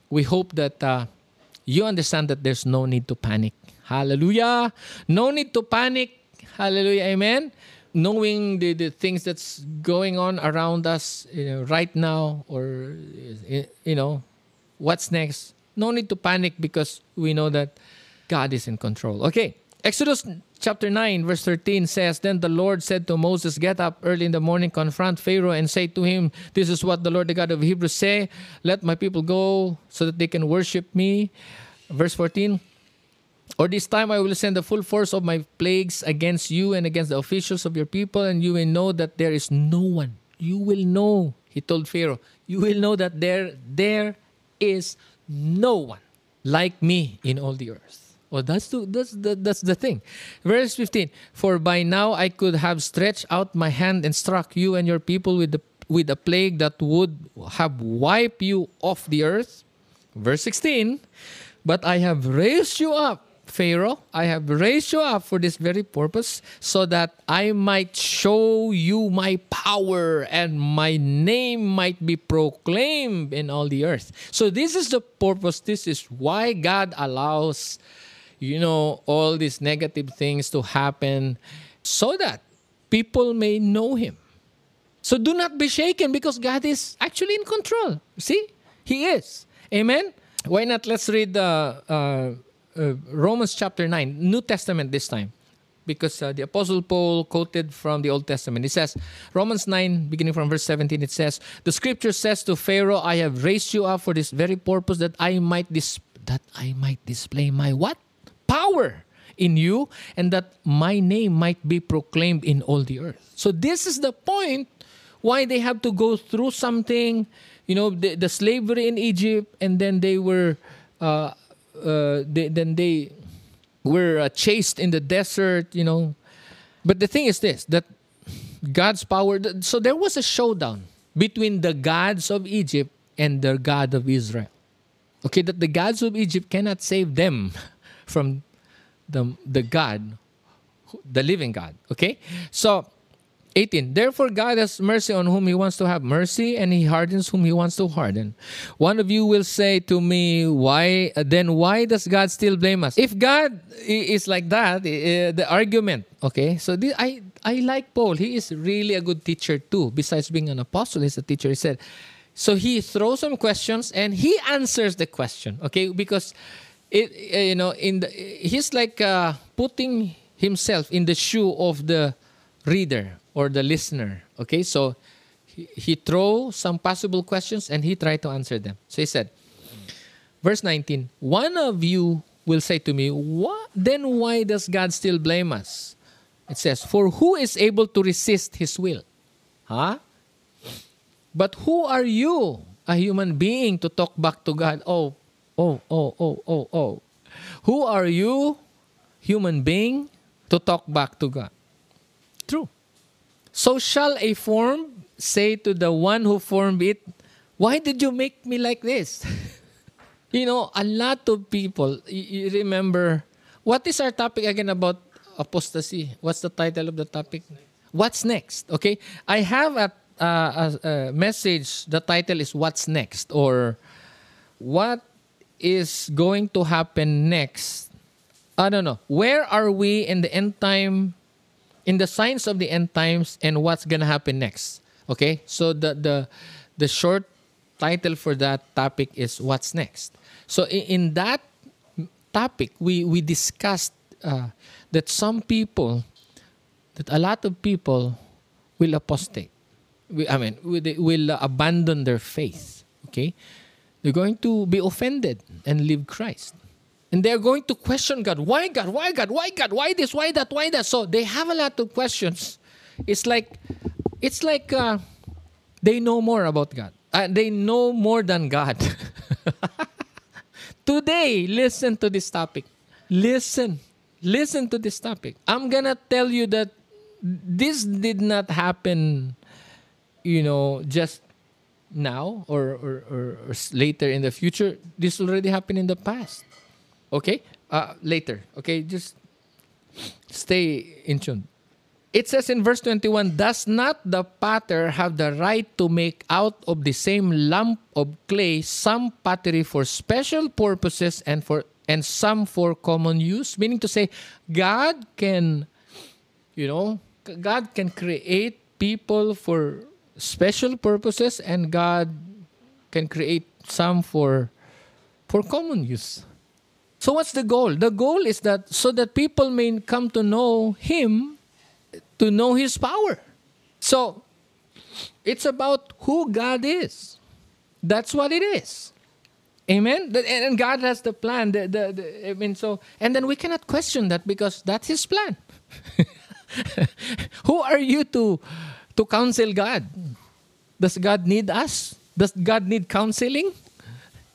we hope that uh, you understand that there's no need to panic. Hallelujah! No need to panic. Hallelujah! Amen knowing the, the things that's going on around us you know, right now or eh, you know what's next. No need to panic because we know that god is in control. Okay exodus chapter 9 verse 13 says then the lord said to moses get up early in the morning confront pharaoh and say to him this is what the lord the god of hebrews say. Let my people go so that they can worship me verse 14 or this time I will send the full force of my plagues against you and against the officials of your people, and you will know that there is no one. You will know, he told Pharaoh, you will know that there, there is no one like me in all the earth. Well, that's the, that's the, that's the thing. Verse 15 For by now I could have stretched out my hand and struck you and your people with, the, with a plague that would have wiped you off the earth. Verse 16 But I have raised you up Pharaoh, I have raised you up for this very purpose, so that I might show you my power and my name might be proclaimed in all the earth. So, this is the purpose. This is why God allows, you know, all these negative things to happen so that people may know Him. So, do not be shaken because God is actually in control. See, He is. Amen. Why not? Let's read the. Uh, Romans chapter 9, New Testament this time, because uh, the Apostle Paul quoted from the Old Testament. It says, Romans 9, beginning from verse 17, it says, The scripture says to Pharaoh, I have raised you up for this very purpose that I might dis- that I might display my what? Power in you, and that my name might be proclaimed in all the earth. So this is the point why they have to go through something, you know, the, the slavery in Egypt, and then they were uh, uh, they, then they were uh, chased in the desert, you know. But the thing is this that God's power, so there was a showdown between the gods of Egypt and the God of Israel. Okay, that the gods of Egypt cannot save them from the, the God, the living God. Okay, so 18. Therefore, God has mercy on whom He wants to have mercy, and He hardens whom He wants to harden. One of you will say to me, "Why then? Why does God still blame us?" If God is like that, the argument. Okay, so I I like Paul. He is really a good teacher too. Besides being an apostle, he's a teacher. He said, so he throws some questions and he answers the question. Okay, because it you know in the he's like uh, putting himself in the shoe of the reader or the listener. Okay, so he, he throw some possible questions and he tried to answer them. So he said, verse 19, one of you will say to me, what? then why does God still blame us? It says, for who is able to resist his will? Huh? But who are you, a human being, to talk back to God? Oh, oh, oh, oh, oh, oh. Who are you, human being, to talk back to God? So shall a form say to the one who formed it, Why did you make me like this? you know, a lot of people, you, remember, what is our topic again about apostasy? What's the title of the topic? What's next? Okay, I have a, a, a message. The title is What's Next or What is going to happen next? I don't know. Where are we in the end time in the signs of the end times and what's gonna happen next. Okay, so the the the short title for that topic is what's next. So in, in that topic, we we discussed uh, that some people, that a lot of people will apostate. We, I mean, will, will abandon their faith. Okay, they're going to be offended and leave Christ. And they're going to question God. Why God? Why God? Why God? Why this? Why that? Why that? So they have a lot of questions. It's like, it's like uh, they know more about God. Uh, they know more than God. Today, listen to this topic. Listen. Listen to this topic. I'm going to tell you that this did not happen, you know, just now or, or, or, or later in the future. This already happened in the past. Okay? Uh, later. Okay? Just stay in tune. It says in verse 21 Does not the potter have the right to make out of the same lump of clay some pottery for special purposes and for and some for common use? Meaning to say, God can, you know, God can create people for special purposes and God can create some for for common use. So what's the goal? The goal is that so that people may come to know him, to know his power. So it's about who God is. That's what it is. Amen. And God has the plan. The, the, the, I mean, so and then we cannot question that because that's His plan. Who are you to to counsel God? Does God need us? Does God need counseling?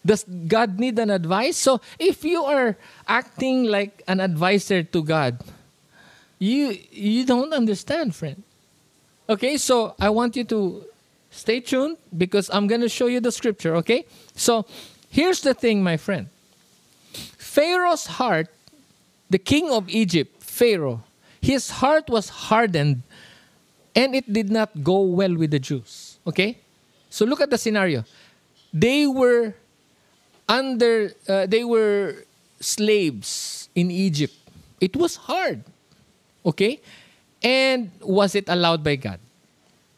Does God need an advice? So if you are acting like an advisor to God, you you don't understand, friend. Okay, so I want you to stay tuned because I'm going to show you the scripture, okay? So here's the thing, my friend. Pharaoh's heart, the king of Egypt, Pharaoh, his heart was hardened and it did not go well with the Jews, okay? So look at the scenario. They were under uh, they were slaves in Egypt. It was hard. Okay? And was it allowed by God?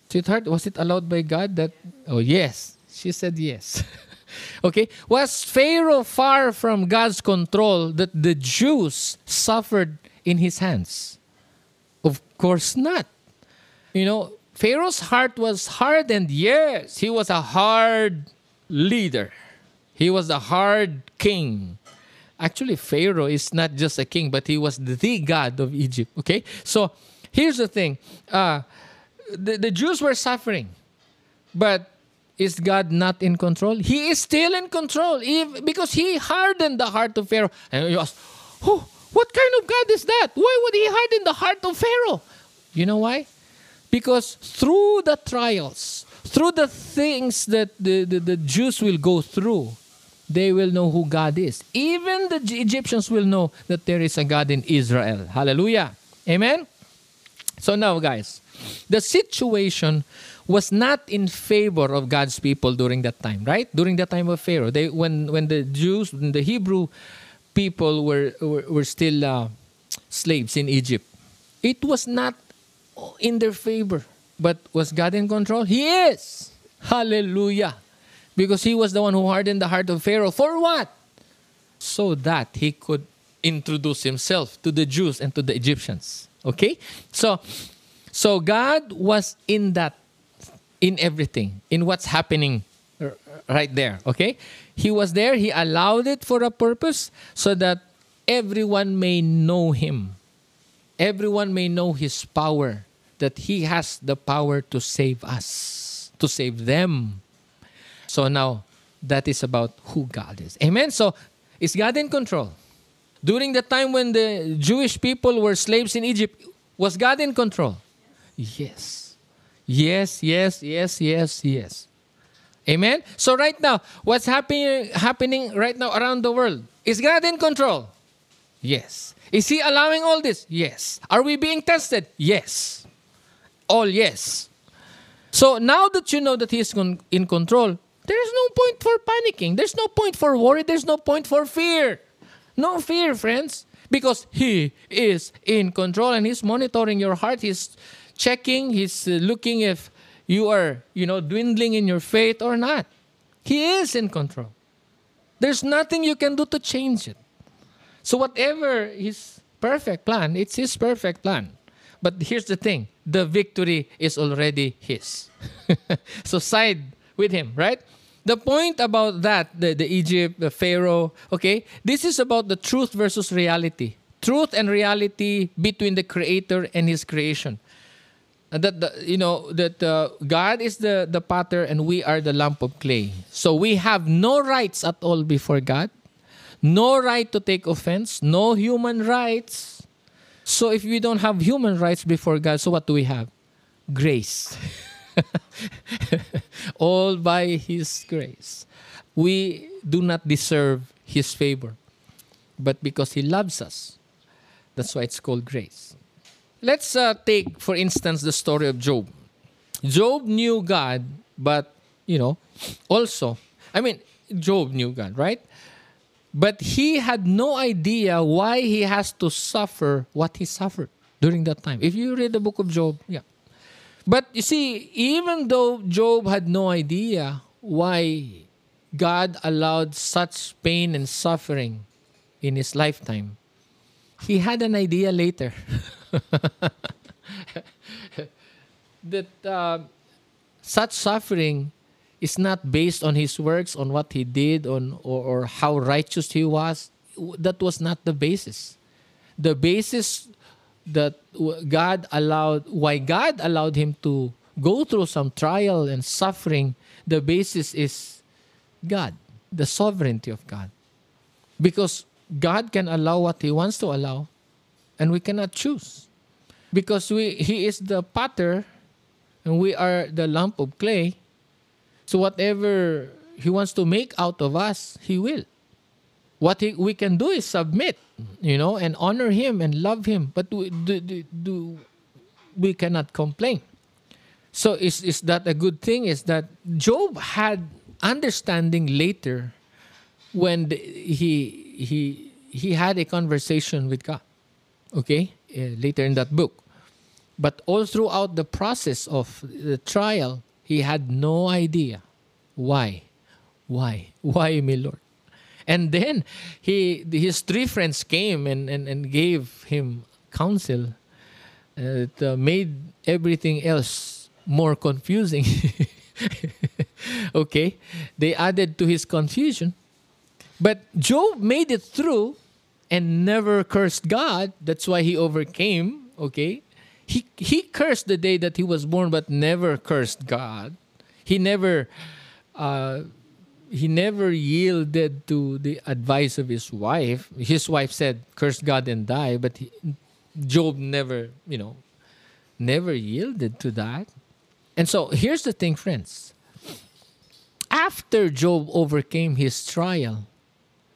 Sweetheart, was it allowed by God that oh yes. She said yes. okay? Was Pharaoh far from God's control that the Jews suffered in his hands? Of course not. You know, Pharaoh's heart was hardened. Yes, he was a hard leader. He was a hard king. Actually, Pharaoh is not just a king, but he was the god of Egypt. Okay? So here's the thing uh, the, the Jews were suffering, but is God not in control? He is still in control if, because he hardened the heart of Pharaoh. And you ask, oh, what kind of God is that? Why would he harden the heart of Pharaoh? You know why? Because through the trials, through the things that the, the, the Jews will go through, they will know who God is. Even the Egyptians will know that there is a God in Israel. Hallelujah. Amen. So now, guys, the situation was not in favor of God's people during that time, right? During the time of Pharaoh, they when when the Jews, when the Hebrew people were were, were still uh, slaves in Egypt, it was not in their favor. But was God in control? He is. Hallelujah. Because he was the one who hardened the heart of Pharaoh. For what? So that he could introduce himself to the Jews and to the Egyptians. Okay? So so God was in that in everything, in what's happening right there, okay? He was there, he allowed it for a purpose so that everyone may know him. Everyone may know his power, that he has the power to save us, to save them. So now that is about who God is. Amen. So is God in control? During the time when the Jewish people were slaves in Egypt, was God in control? Yes. Yes, yes, yes, yes, yes. Amen. So right now, what's happening happening right now around the world? Is God in control? Yes. Is he allowing all this? Yes. Are we being tested? Yes. All yes. So now that you know that he is in control, there's no point for panicking. There's no point for worry. There's no point for fear. No fear, friends, because He is in control and He's monitoring your heart. He's checking, He's uh, looking if you are, you know, dwindling in your faith or not. He is in control. There's nothing you can do to change it. So, whatever His perfect plan, it's His perfect plan. But here's the thing the victory is already His. so, side with Him, right? The point about that, the, the Egypt, the Pharaoh, okay, this is about the truth versus reality. Truth and reality between the Creator and His creation. And that the, you know that uh, God is the the potter and we are the lump of clay. So we have no rights at all before God, no right to take offense, no human rights. So if we don't have human rights before God, so what do we have? Grace. all by His grace. We do not deserve His favor, but because He loves us, that's why it's called grace. Let's uh, take, for instance, the story of Job. Job knew God, but, you know, also, I mean, Job knew God, right? But he had no idea why he has to suffer what he suffered. during that time. If you read the book of Job, yeah. But you see, even though Job had no idea why God allowed such pain and suffering in his lifetime, he had an idea later that uh, such suffering is not based on his works, on what he did, on or, or how righteous he was. That was not the basis. The basis that God allowed, why God allowed him to go through some trial and suffering, the basis is God, the sovereignty of God. Because God can allow what He wants to allow, and we cannot choose. Because we, He is the potter, and we are the lump of clay. So whatever He wants to make out of us, He will. What he, we can do is submit, you know, and honor Him and love Him. But we, do, do, do, we cannot complain. So is, is that a good thing? Is that Job had understanding later when the, he he he had a conversation with God. Okay, uh, later in that book, but all throughout the process of the trial, he had no idea why, why, why, my Lord. And then he his three friends came and, and, and gave him counsel. that uh, made everything else more confusing. okay, they added to his confusion but Job made it through and never cursed God. That's why he overcame, okay? He he cursed the day that he was born but never cursed God. He never uh, he never yielded to the advice of his wife. His wife said, "Curse God and die," but he, Job never, you know, never yielded to that. And so here's the thing, friends. After Job overcame his trial,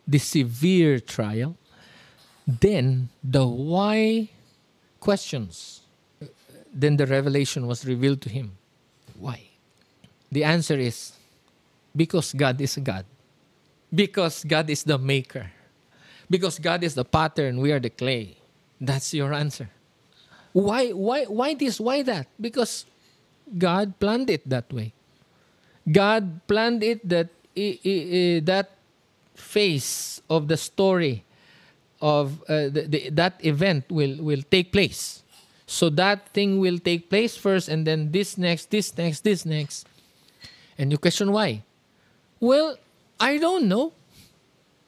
the severe trial, then the why questions, then the revelation was revealed to him. Why? The answer is because God is God. Because God is the maker. Because God is the pattern, we are the clay. That's your answer. Why why why this? Why that? Because God planned it that way. God planned it that that phase of the story of uh, the, the, that event will, will take place. So that thing will take place first, and then this next, this next, this next. And you question why? Well, I don't know.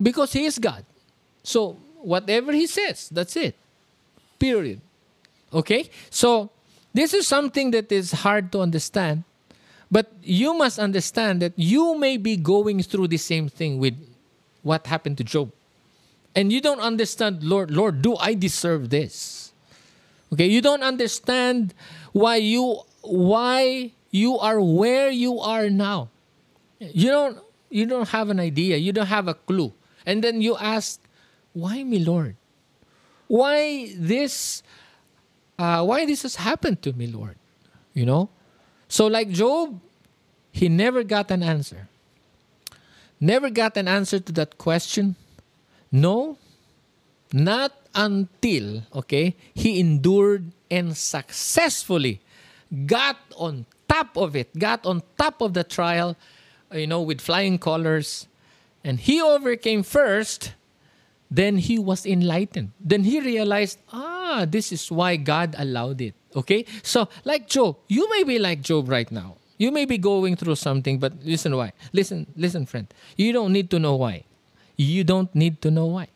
Because He is God. So whatever He says, that's it. Period. Okay? So this is something that is hard to understand. But you must understand that you may be going through the same thing with what happened to Job. And you don't understand, Lord, Lord, do I deserve this? Okay, you don't understand why you why you are where you are now. You don't you don't have an idea, you don't have a clue. And then you ask, why me, Lord? Why this uh, why this has happened to me, Lord? You know? So like Job, he never got an answer. Never got an answer to that question? No, not until, okay, he endured and successfully got on top of it, got on top of the trial, you know, with flying colors. And he overcame first, then he was enlightened. Then he realized, ah, this is why God allowed it. Okay? So, like Job, you may be like Job right now. You may be going through something, but listen why. Listen, listen, friend. You don't need to know why. You don't need to know why.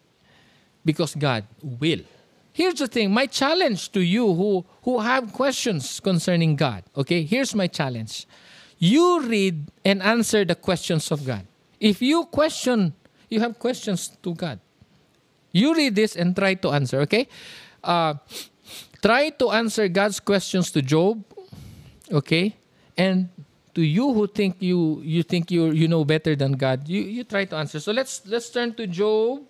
Because God will. Here's the thing, my challenge to you who, who have questions concerning God. Okay, here's my challenge. You read and answer the questions of God. If you question, you have questions to God. You read this and try to answer, okay? Uh, try to answer God's questions to Job, okay? And to you who think you you think you you know better than God, you you try to answer. So let's let's turn to Job.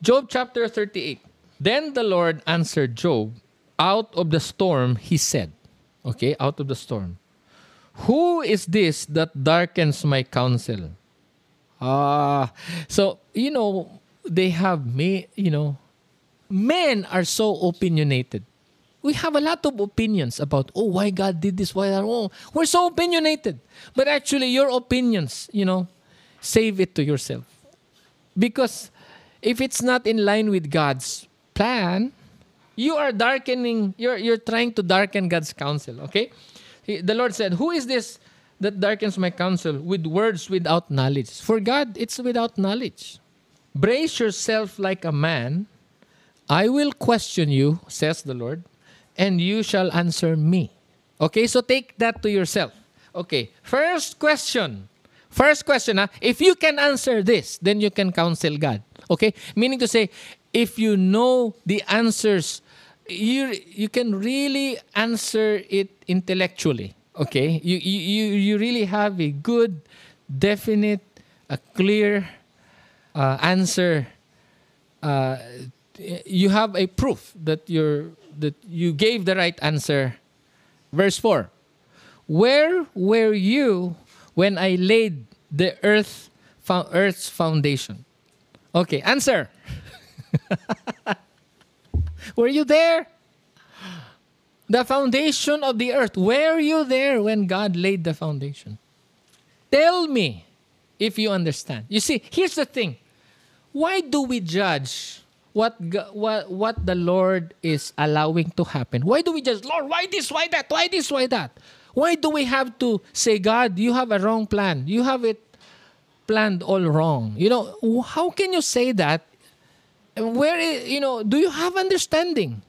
Job chapter 38. Then the Lord answered Job, out of the storm he said, okay, out of the storm. Who is this that darkens my counsel? Ah, so you know they have me, you know, men are so opinionated. We have a lot of opinions about, oh, why God did this, why that. Oh, we're so opinionated. But actually, your opinions, you know, save it to yourself. Because if it's not in line with God's plan, you are darkening, you're, you're trying to darken God's counsel, okay? He, the Lord said, Who is this that darkens my counsel with words without knowledge? For God, it's without knowledge. Brace yourself like a man. I will question you, says the Lord, and you shall answer me. Okay, so take that to yourself. Okay, first question. First question, huh? if you can answer this, then you can counsel God. Okay, meaning to say, if you know the answers, you you can really answer it intellectually. Okay, you you you really have a good, definite, a clear uh, answer. Uh, you have a proof that you're that you gave the right answer. Verse 4 Where were you when I laid the earth, fo- earth's foundation? Okay, answer. were you there? The foundation of the earth. Were you there when God laid the foundation? Tell me if you understand. You see, here's the thing. Why do we judge what, what, what the Lord is allowing to happen? Why do we judge, Lord, why this, why that, why this, why that? Why do we have to say, God, you have a wrong plan? You have it planned all wrong. You know, how can you say that? Where, you know, do you have understanding?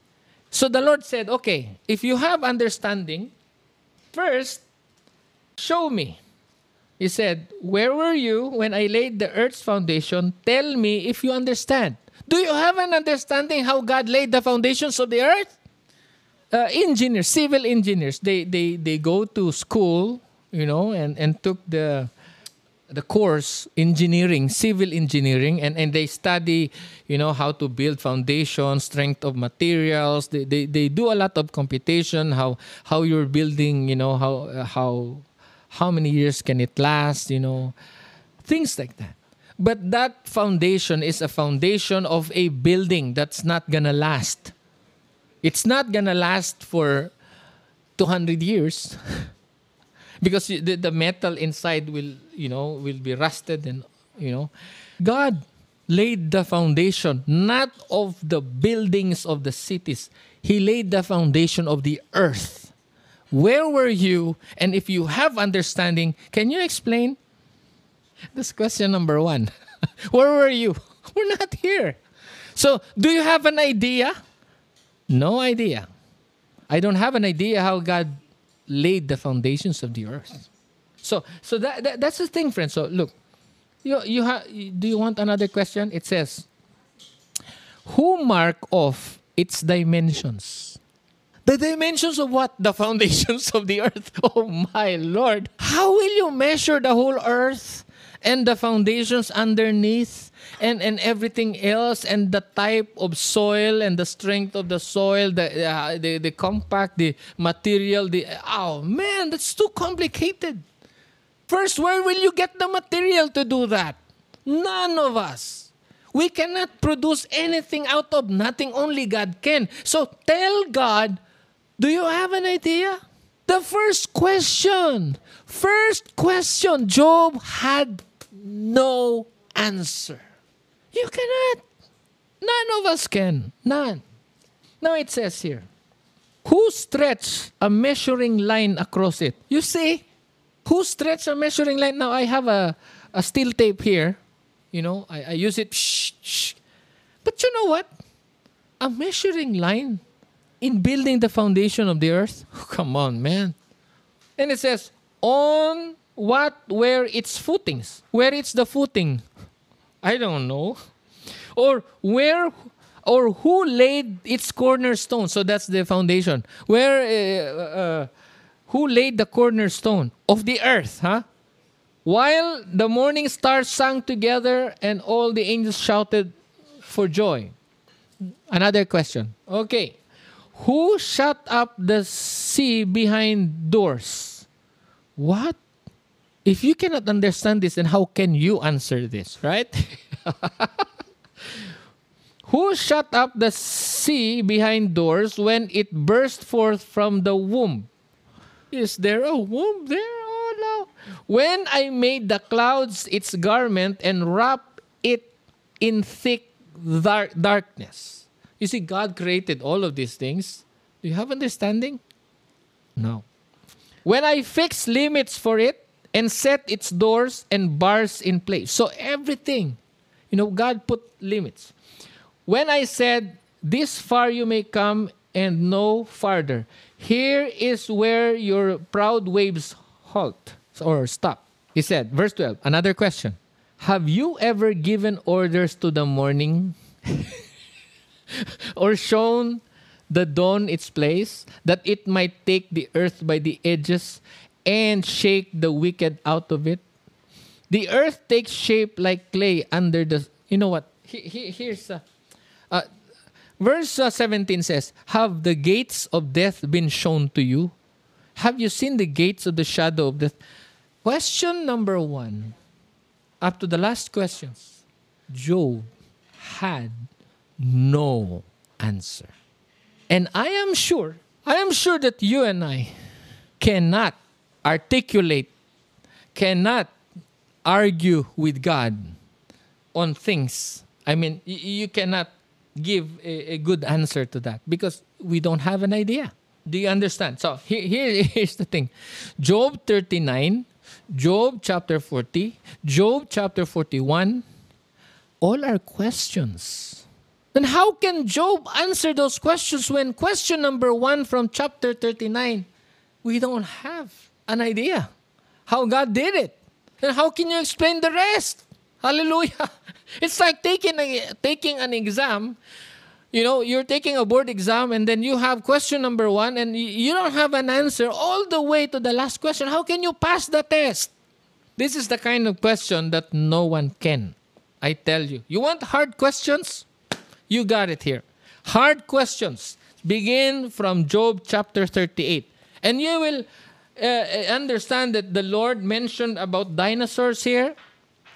So the Lord said, okay, if you have understanding, first, show me. He said, Where were you when I laid the earth's foundation? Tell me if you understand. Do you have an understanding how God laid the foundations of the earth? Uh, engineers, civil engineers, they, they, they go to school, you know, and, and took the the course engineering civil engineering and, and they study you know how to build foundation strength of materials. They, they, they do a lot of computation how how you're building you know how how how many years can it last you know things like that. But that foundation is a foundation of a building that's not gonna last. It's not gonna last for 200 years because the, the metal inside will you know will be rusted and you know. God laid the foundation not of the buildings of the cities. He laid the foundation of the earth. Where were you? And if you have understanding can you explain? This question number one. Where were you? We're not here. So do you have an idea? No idea. I don't have an idea how god laid the foundations of the earth. So, so that, that that's the thing, friends. So look, you you have. Do you want another question? It says, "Who mark off its dimensions?" The dimensions of what? The foundations of the earth. Oh my Lord! How will you measure the whole earth and the foundations underneath? And and everything else and the type of soil and the strength of the soil the uh, the, the compact the material the oh man that's too complicated. First where will you get the material to do that? None of us. We cannot produce anything out of nothing only god can. So tell god do you have an idea? The first question first question job had no answer you cannot. None of us can. None. Now it says here, who stretched a measuring line across it? You see, who stretched a measuring line? Now I have a, a steel tape here. You know, I, I use it. Shh. But you know what? A measuring line in building the foundation of the earth? Oh, come on, man. And it says, on what were its footings? Where it's the footing? I don't know. Or where or who laid its cornerstone? So that's the foundation. Where uh, uh, who laid the cornerstone of the earth, huh? While the morning stars sang together and all the angels shouted for joy. Another question. Okay. Who shut up the sea behind doors? What? If you cannot understand this, then how can you answer this, right? Who shut up the sea behind doors when it burst forth from the womb? Is there a womb there? Oh no. When I made the clouds its garment and wrapped it in thick dark darkness. You see, God created all of these things. Do you have understanding? No. When I fixed limits for it and set its doors and bars in place. So everything, you know, God put limits. When I said, This far you may come and no farther, here is where your proud waves halt or stop. He said, verse 12, another question. Have you ever given orders to the morning or shown the dawn its place, that it might take the earth by the edges and shake the wicked out of it? The earth takes shape like clay under the. You know what? He, he, here's. Uh, uh, verse uh, 17 says, Have the gates of death been shown to you? Have you seen the gates of the shadow of death? Question number one, up to the last questions, Job had no answer. And I am sure, I am sure that you and I cannot articulate, cannot argue with God on things. I mean, you cannot give a, a good answer to that because we don't have an idea. Do you understand? So here, here here's the thing Job 39, Job chapter 40, Job chapter 41, all are questions. Then how can Job answer those questions when question number one from chapter 39, we don't have an idea how God did it? And how can you explain the rest? Hallelujah. It's like taking a, taking an exam. You know, you're taking a board exam and then you have question number one and you, you don't have an answer all the way to the last question. How can you pass the test? This is the kind of question that no one can. I tell you. You want hard questions? You got it here. Hard questions begin from Job chapter 38. And you will uh, understand that the Lord mentioned about dinosaurs here.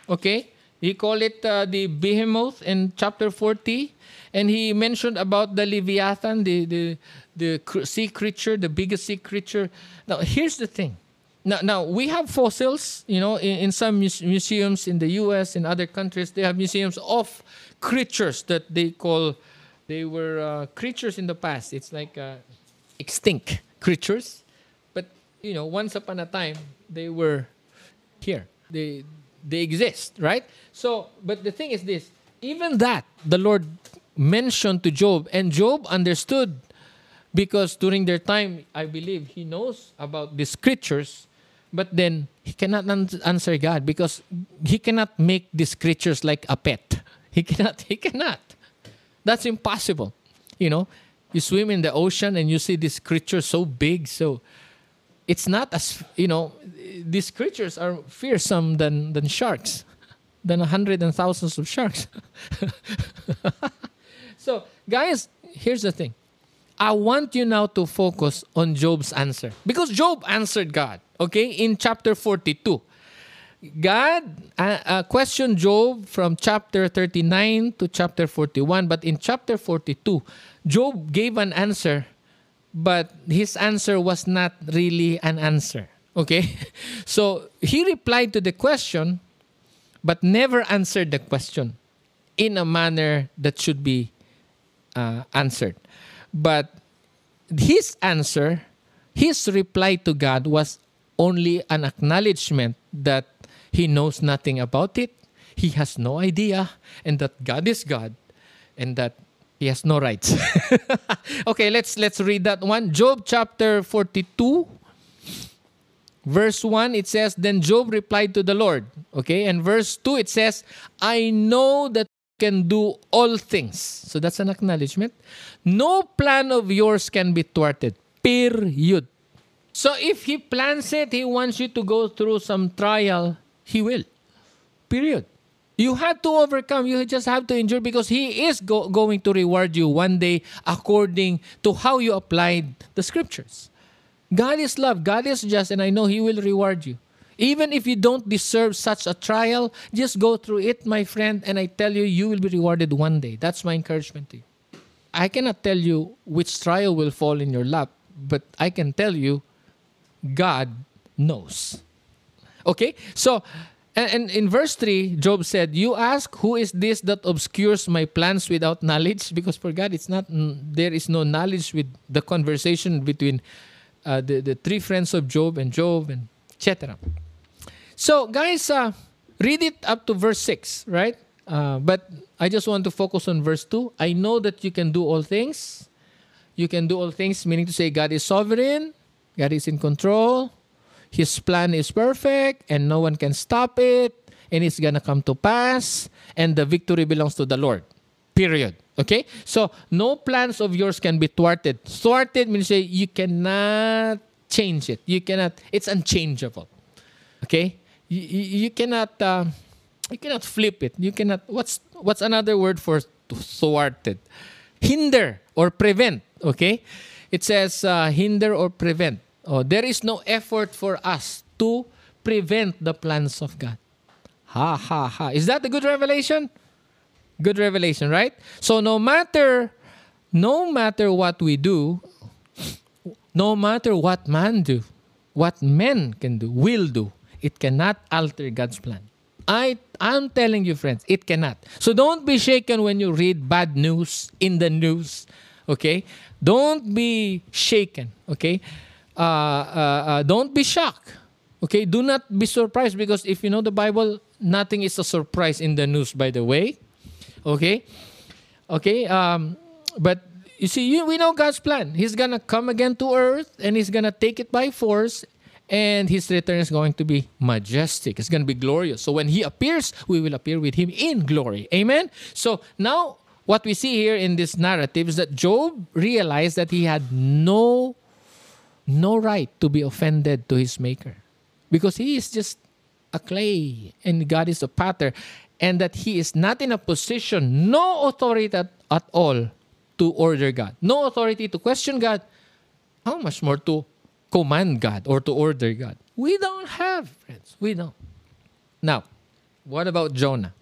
Okay? He called it uh, the behemoth in chapter 40. And he mentioned about the Leviathan, the, the, the sea creature, the biggest sea creature. Now, here's the thing. Now, now we have fossils, you know, in, in some muse- museums in the US, in other countries, they have museums of creatures that they call, they were uh, creatures in the past. It's like uh, extinct creatures. You know, once upon a time, they were here. They, they exist, right? So, but the thing is this even that the Lord mentioned to Job, and Job understood because during their time, I believe he knows about these creatures, but then he cannot an- answer God because he cannot make these creatures like a pet. He cannot, he cannot. That's impossible. You know, you swim in the ocean and you see this creature so big, so it's not as you know these creatures are fearsome than than sharks than a hundred and thousands of sharks. So guys here's the thing. I want you now to focus on job's answer. Because job answered god okay in chapter 42 God uh, uh, questioned Job from chapter 39 to chapter 41, but in chapter 42, Job gave an answer but his answer was not really an answer. Okay? So he replied to the question, but never answered the question in a manner that should be uh, answered. But his answer, his reply to God was only an acknowledgement that he knows nothing about it, he has no idea, and that God is God, and that he has no rights. okay, let's let's read that one. Job chapter 42 verse 1 it says then Job replied to the Lord. Okay? And verse 2 it says I know that you can do all things. So that's an acknowledgement. No plan of yours can be thwarted. Period. So if he plans it, he wants you to go through some trial, he will. Period. You have to overcome. You just have to endure because He is go- going to reward you one day according to how you applied the scriptures. God is love. God is just, and I know He will reward you. Even if you don't deserve such a trial, just go through it, my friend, and I tell you, you will be rewarded one day. That's my encouragement to you. I cannot tell you which trial will fall in your lap, but I can tell you, God knows. Okay? So, and, in verse 3, Job said, You ask, who is this that obscures my plans without knowledge? Because for God, it's not, there is no knowledge with the conversation between uh, the, the three friends of Job and Job and etc. So, guys, uh, read it up to verse 6, right? Uh, but I just want to focus on verse 2. I know that you can do all things. You can do all things, meaning to say God is sovereign, God is in control, His plan is perfect, and no one can stop it, and it's gonna come to pass, and the victory belongs to the Lord. Period. Okay? So no plans of yours can be thwarted. Thwarted means you cannot change it. You cannot, it's unchangeable. Okay? You, you, cannot uh, you cannot flip it. You cannot what's what's another word for thwarted? Hinder or prevent. Okay? It says uh, hinder or prevent. Oh, there is no effort for us to prevent the plans of God. Ha ha ha. Is that a good revelation? Good revelation, right? So no matter no matter what we do, no matter what man do, what men can do, will do, it cannot alter God's plan. I I'm telling you friends, it cannot. So don't be shaken when you read bad news in the news, okay? Don't be shaken, okay? Uh, uh, uh, don't be shocked. Okay, do not be surprised because if you know the Bible, nothing is a surprise in the news, by the way. Okay? Okay? Um, but you see, you, we know God's plan. He's to come again to earth and He's to take it by force and His return is going to be majestic. It's to be glorious. So when He appears, we will appear with Him in glory. Amen? So now, what we see here in this narrative is that Job realized that he had no no right to be offended to his maker because he is just a clay and God is a potter and that he is not in a position, no authority at, at all to order God, no authority to question God, how much more to command God or to order God? We don't have, friends. We don't. Now, what about Jonah?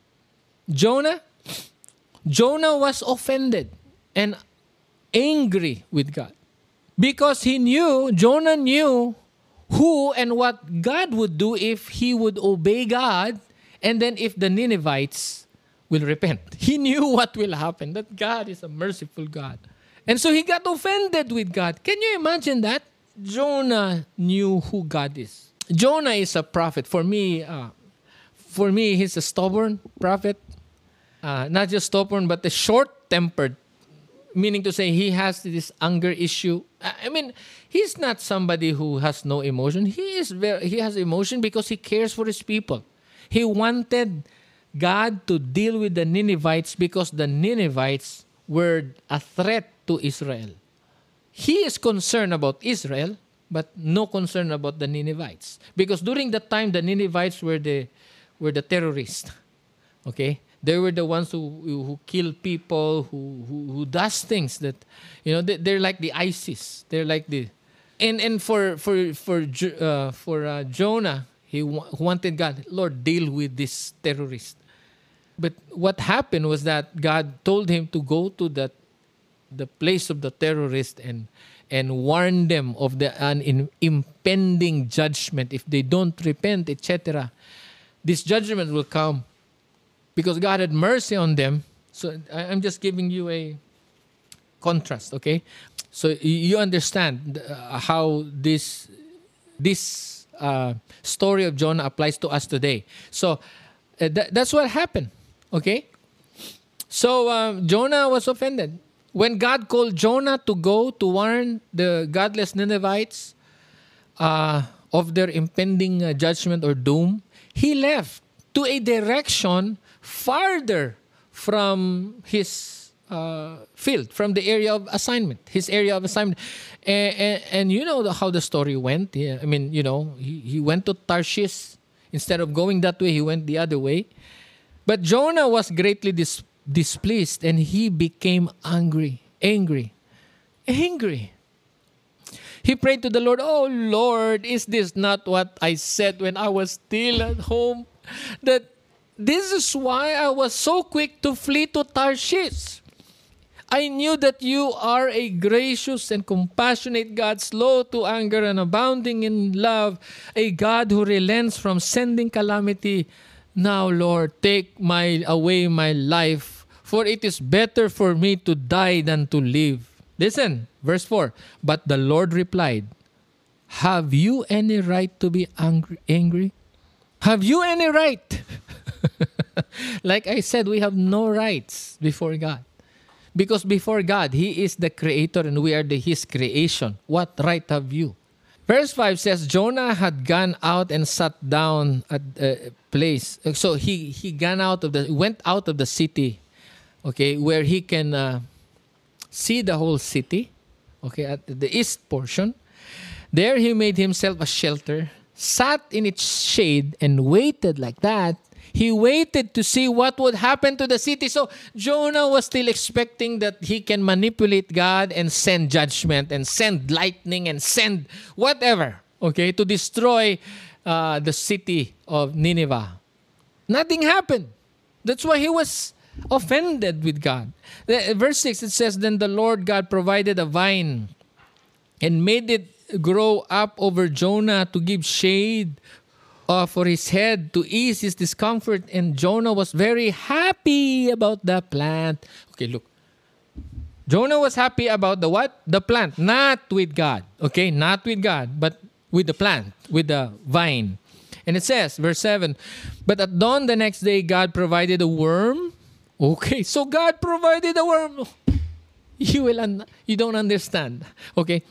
Jonah, Jonah was offended and angry with God because he knew, Jonah knew who and what God would do if he would obey God and then if the Ninevites will repent. He knew what will happen, that God is a merciful God. And so he got offended with God. Can you imagine that? Jonah knew who God is. Jonah is a prophet. For me, uh, for me, he's a stubborn prophet. Uh, not just stubborn, but a short-tempered meaning to say he has this anger issue. I mean, he's not somebody who has no emotion. He is very, he has emotion because he cares for his people. He wanted God to deal with the Ninevites because the Ninevites were a threat to Israel. He is concerned about Israel, but no concern about the Ninevites. Because during that time, the Ninevites were the, were the terrorists. Okay? They were the ones who, who kill people, who, who, who does things that, you know, they, are like the ISIS. They're like the, and and for for for uh, for uh, Jonah, he wa- wanted God, Lord, deal with this terrorist. But what happened was that God told him to go to that the place of the terrorist and and warn them of the an in, impending judgment if they don't repent, etc. This judgment will come because God had mercy on them. So I'm just giving you a contrast, okay? So you understand uh, how this this uh, story of Jonah applies to us today. So uh, th- that's what happened. Okay? So um, Jonah was offended. When God called Jonah to go to warn the godless Ninevites uh, of their impending uh, judgment or doom, he left to a direction farther from his uh, field, from the area of assignment, his area of assignment. And, and, and you know how the story went. Yeah, I mean, you know, he, he went to Tarshish. Instead of going that way, he went the other way. But Jonah was greatly dis- displeased and he became angry. Angry. Angry. He prayed to the Lord, Oh Lord, is this not what I said when I was still at home? That this is why I was so quick to flee to Tarshish. I knew that you are a gracious and compassionate God, slow to anger and abounding in love, a God who relents from sending calamity. Now, Lord, take my away my life, for it is better for me to die than to live. Listen, verse 4. But the Lord replied, Have you any right to be angry? angry? Have you any right? like I said, we have no rights before God. Because before God, He is the creator and we are the His creation. What right have you? Verse 5 says Jonah had gone out and sat down at a place. So he he gone out of the went out of the city, okay, where he can uh, see the whole city, okay, at the east portion. There he made himself a shelter, sat in its shade and waited like that he waited to see what would happen to the city. So Jonah was still expecting that he can manipulate God and send judgment and send lightning and send whatever, okay, to destroy uh, the city of Nineveh. Nothing happened. That's why he was offended with God. Verse 6 it says, Then the Lord God provided a vine and made it grow up over Jonah to give shade uh, for his head to ease his discomfort. And Jonah was very happy about the plant. Okay, look. Jonah was happy about the what? The plant, not with God. Okay, not with God, but with the plant, with the vine. And it says, verse 7, but at dawn the next day, God provided a worm. Okay, so God provided a worm. You will un- you don't understand. Okay,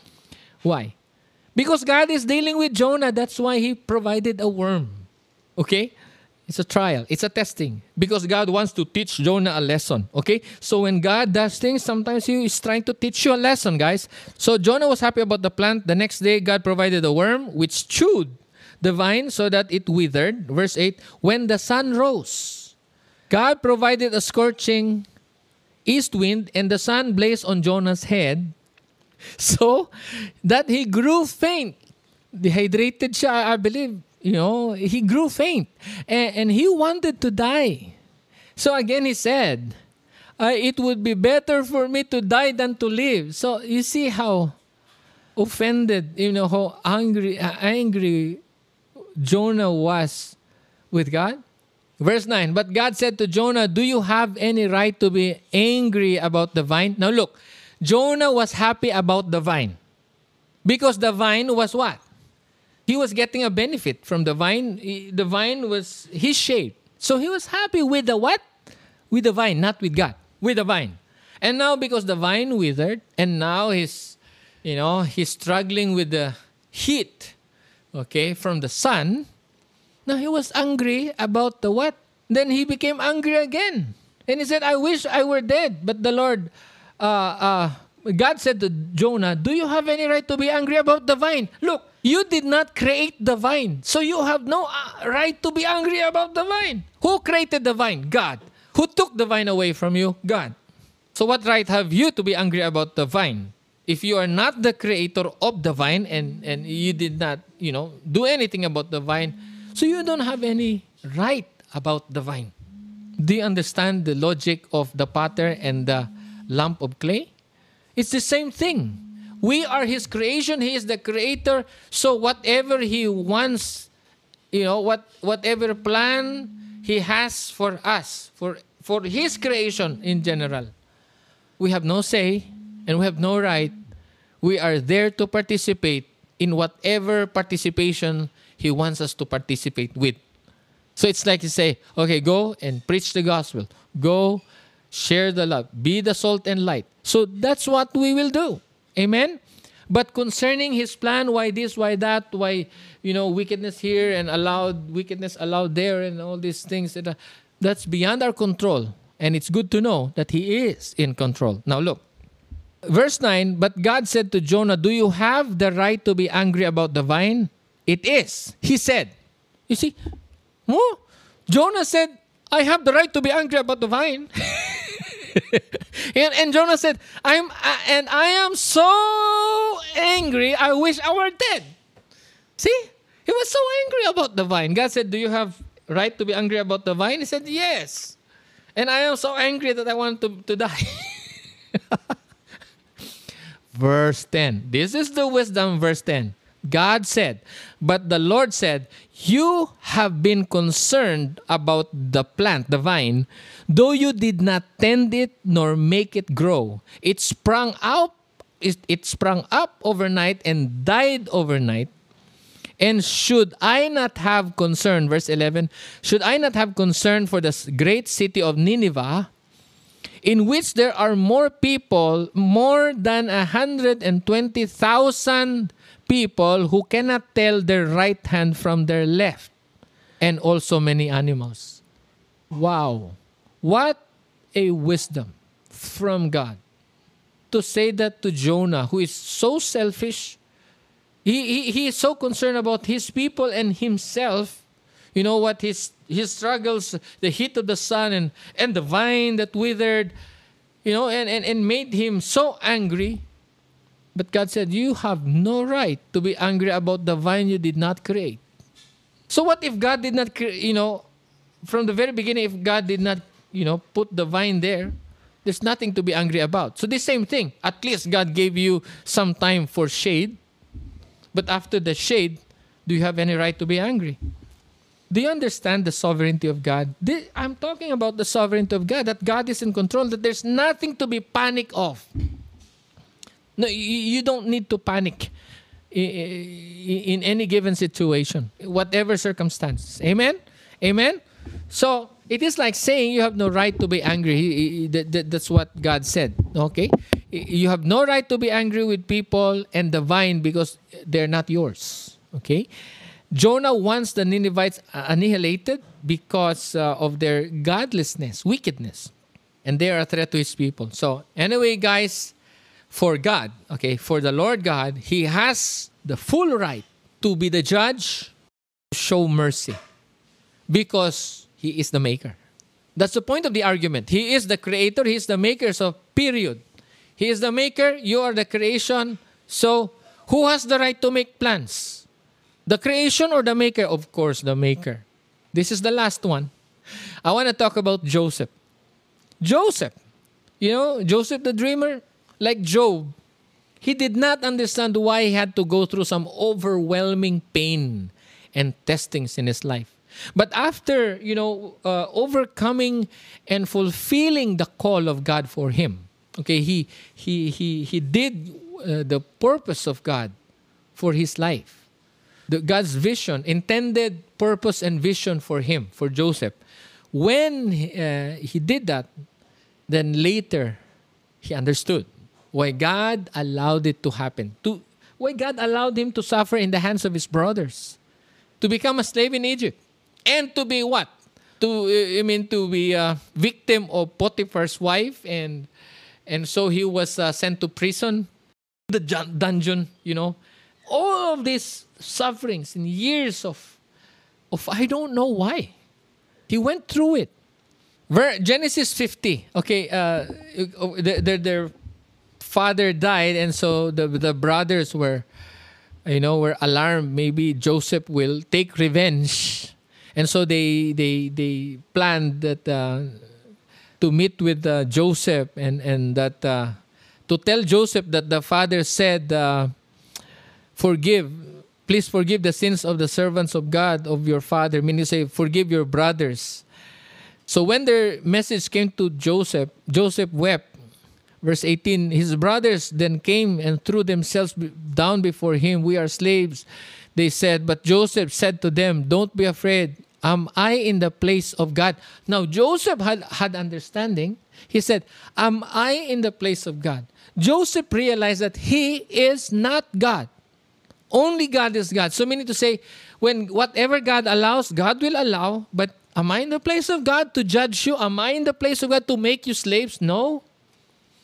why? Because God is dealing with Jonah. That's why he provided a worm. Okay? It's a trial, it's a testing. Because God wants to teach Jonah a lesson. Okay? So when God does things, sometimes He is trying to teach you a lesson, guys. So Jonah was happy about the plant. The next day, God provided a worm which chewed the vine so that it withered. Verse 8 When the sun rose, God provided a scorching east wind, and the sun blazed on Jonah's head so that he grew faint. Dehydrated siya, I believe. You know, he grew faint. And, and he wanted to die. So again, he said, uh, It would be better for me to die than to live. So you see how offended, you know, how angry, angry Jonah was with God. Verse 9, but God said to Jonah, Do you have any right to be angry about the vine? Now look, Jonah was happy about the vine. Because the vine was what? He was getting a benefit from the vine. The vine was his shade. So he was happy with the what? With the vine, not with God. With the vine. And now because the vine withered, and now he's, you know, he's struggling with the heat, okay, from the sun. Now he was angry about the what? Then he became angry again. And he said, I wish I were dead. But the Lord uh, uh, God said to Jonah, Do you have any right to be angry about the vine? Look, you did not create the vine, so you have no uh, right to be angry about the vine. Who created the vine? God. Who took the vine away from you? God. So, what right have you to be angry about the vine? If you are not the creator of the vine and, and you did not, you know, do anything about the vine, so you don't have any right about the vine. Do you understand the logic of the potter and the lump of clay? It's the same thing. We are His creation. He is the creator. So whatever He wants, you know, what whatever plan He has for us, for for His creation in general, we have no say and we have no right. We are there to participate in whatever participation He wants us to participate with. So it's like you say, okay, go and preach the gospel. Go share the love, be the salt and light. So that's what we will do. Amen. But concerning his plan, why this, why that, why you know wickedness here and allowed wickedness allowed there and all these things that that's beyond our control. And it's good to know that he is in control. Now look. Verse 9, but God said to Jonah, Do you have the right to be angry about the vine? It is. He said. You see? Jonah said, I have the right to be angry about the vine. and, and Jonah said, I'm and I am so angry, I wish I were dead. See? He was so angry about the vine. God said, Do you have right to be angry about the vine? He said, Yes. And I am so angry that I want to, to die. verse 10. This is the wisdom, verse 10. God said, But the Lord said, You have been concerned about the plant, the vine, though you did not tend it nor make it grow. It sprung up, it, it sprung up overnight and died overnight. And should I not have concern, verse 11, should I not have concern for the great city of Nineveh, in which there are more people, more than 120,000 people who cannot tell their right hand from their left, and also many animals. Wow. What a wisdom from God to say that to Jonah, who is so selfish. He, he, he is so concerned about his people and himself. You know what? His, his struggles, the heat of the sun and, and the vine that withered, you know, and, and, and made him so angry but God said, You have no right to be angry about the vine you did not create. So, what if God did not, you know, from the very beginning, if God did not, you know, put the vine there, there's nothing to be angry about. So, the same thing. At least God gave you some time for shade. But after the shade, do you have any right to be angry? Do you understand the sovereignty of God? I'm talking about the sovereignty of God, that God is in control, that there's nothing to be panic of. No, you don't need to panic in any given situation, whatever circumstances. Amen? Amen? So it is like saying you have no right to be angry. That's what God said. Okay? You have no right to be angry with people and the vine because they're not yours. Okay? Jonah wants the Ninevites annihilated because uh, of their godlessness, wickedness. And they are a threat to his people. So, anyway, guys, for God, okay, for the Lord God, He has the full right to be the judge, show mercy, because He is the maker. That's the point of the argument. He is the creator, He is the maker, so period. He is the maker, you are the creation. So, who has the right to make plans? The creation or the maker? Of course, the maker. This is the last one. I want to talk about Joseph. Joseph, you know, Joseph the dreamer, like Job, he did not understand why he had to go through some overwhelming pain and testings in his life. But after, you know, uh, overcoming and fulfilling the call of God for him, okay, he he he he did uh, the purpose of God for his life. The, God's vision, intended purpose and vision for him, for Joseph. When uh, he did that, then later he understood why God allowed it to happen. To, why God allowed him to suffer in the hands of his brothers. To become a slave in Egypt. And to be what? To, I mean, to be a victim of Potiphar's wife. And, and so he was uh, sent to prison, the dungeon, you know. All of these sufferings and years of, of I don't know why. He went through it. Genesis 50. Okay, uh, they're, they're father died, and so the the brothers were, you know, were alarmed. Maybe Joseph will take revenge, and so they they they planned that uh, to meet with uh, Joseph and and that uh, to tell Joseph that the father said, uh, "Forgive." Please forgive the sins of the servants of God, of your father. Meaning, you say, forgive your brothers. So when their message came to Joseph, Joseph wept Verse 18 His brothers then came and threw themselves down before him. We are slaves, they said. But Joseph said to them, Don't be afraid. Am I in the place of God? Now, Joseph had, had understanding. He said, Am I in the place of God? Joseph realized that he is not God. Only God is God. So, meaning to say, when whatever God allows, God will allow. But am I in the place of God to judge you? Am I in the place of God to make you slaves? No.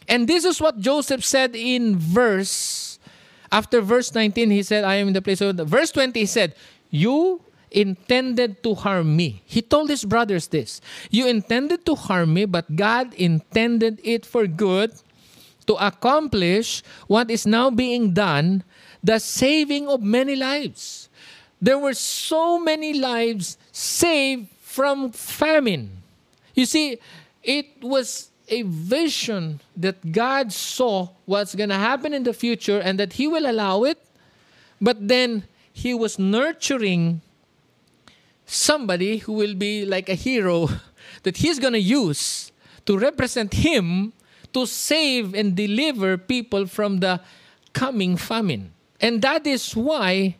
And this is what Joseph said in verse, after verse 19, he said, I am in the place of, verse 20, he said, You, intended to harm me. He told his brothers this You intended to harm me, but God intended it for good to accomplish what is now being done the saving of many lives. There were so many lives saved from famine. You see, it was a vision that God saw what's going to happen in the future and that He will allow it. But then He was nurturing somebody who will be like a hero that He's going to use to represent Him to save and deliver people from the coming famine. And that is why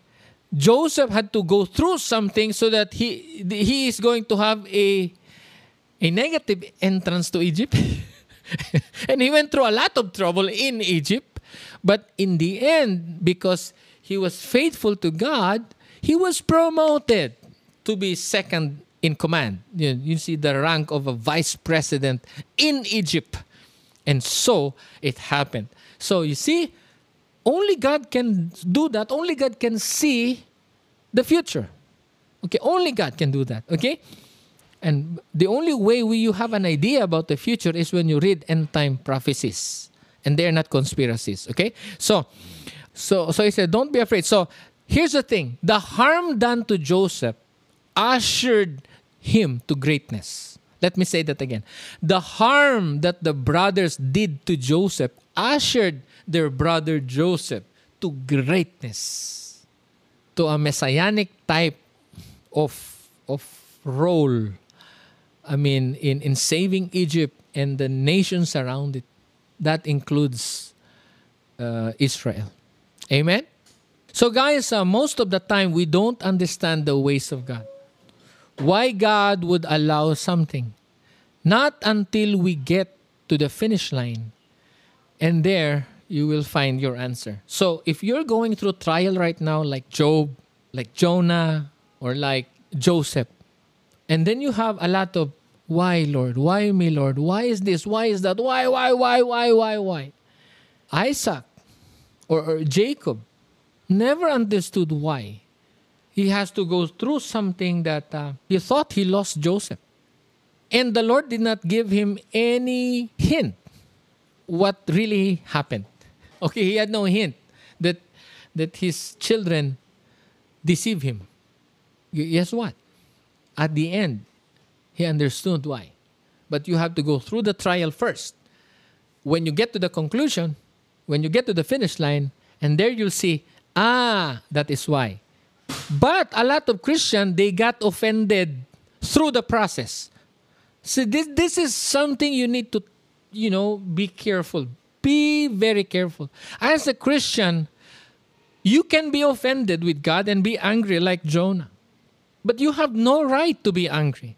Joseph had to go through something so that he he is going to have a a negative entrance to Egypt. and he went through a lot of trouble in Egypt, but in the end because he was faithful to God, he was promoted to be second in command. You, you see the rank of a vice president in Egypt. And so it happened. So you see, only God can do that. Only God can see the future. Okay, only God can do that. Okay? And the only way we, you have an idea about the future is when you read end time prophecies. And they're not conspiracies. Okay? So so so he said, Don't be afraid. So here's the thing the harm done to Joseph ushered him to greatness. Let me say that again. The harm that the brothers did to Joseph ushered their brother Joseph to greatness, to a messianic type of, of role. I mean, in, in saving Egypt and the nations around it. That includes uh, Israel. Amen? So, guys, uh, most of the time we don't understand the ways of God why God would allow something. Not until we get to the finish line. And there you will find your answer. So if you're going through trial right now, like Job, like Jonah, or like Joseph, and then you have a lot of why, Lord? Why me, Lord? Why is this? Why is that? Why, why, why, why, why, why? Isaac or, or Jacob never understood why he has to go through something that uh, he thought he lost Joseph. And the Lord did not give him any hint what really happened. Okay, he had no hint that that his children deceive him. Guess what? At the end, he understood why. But you have to go through the trial first. When you get to the conclusion, when you get to the finish line, and there you'll see, ah, that is why. But a lot of Christians, they got offended through the process. So this, this is something you need to, you know, be careful. Be very careful. As a Christian, you can be offended with God and be angry like Jonah. But you have no right to be angry.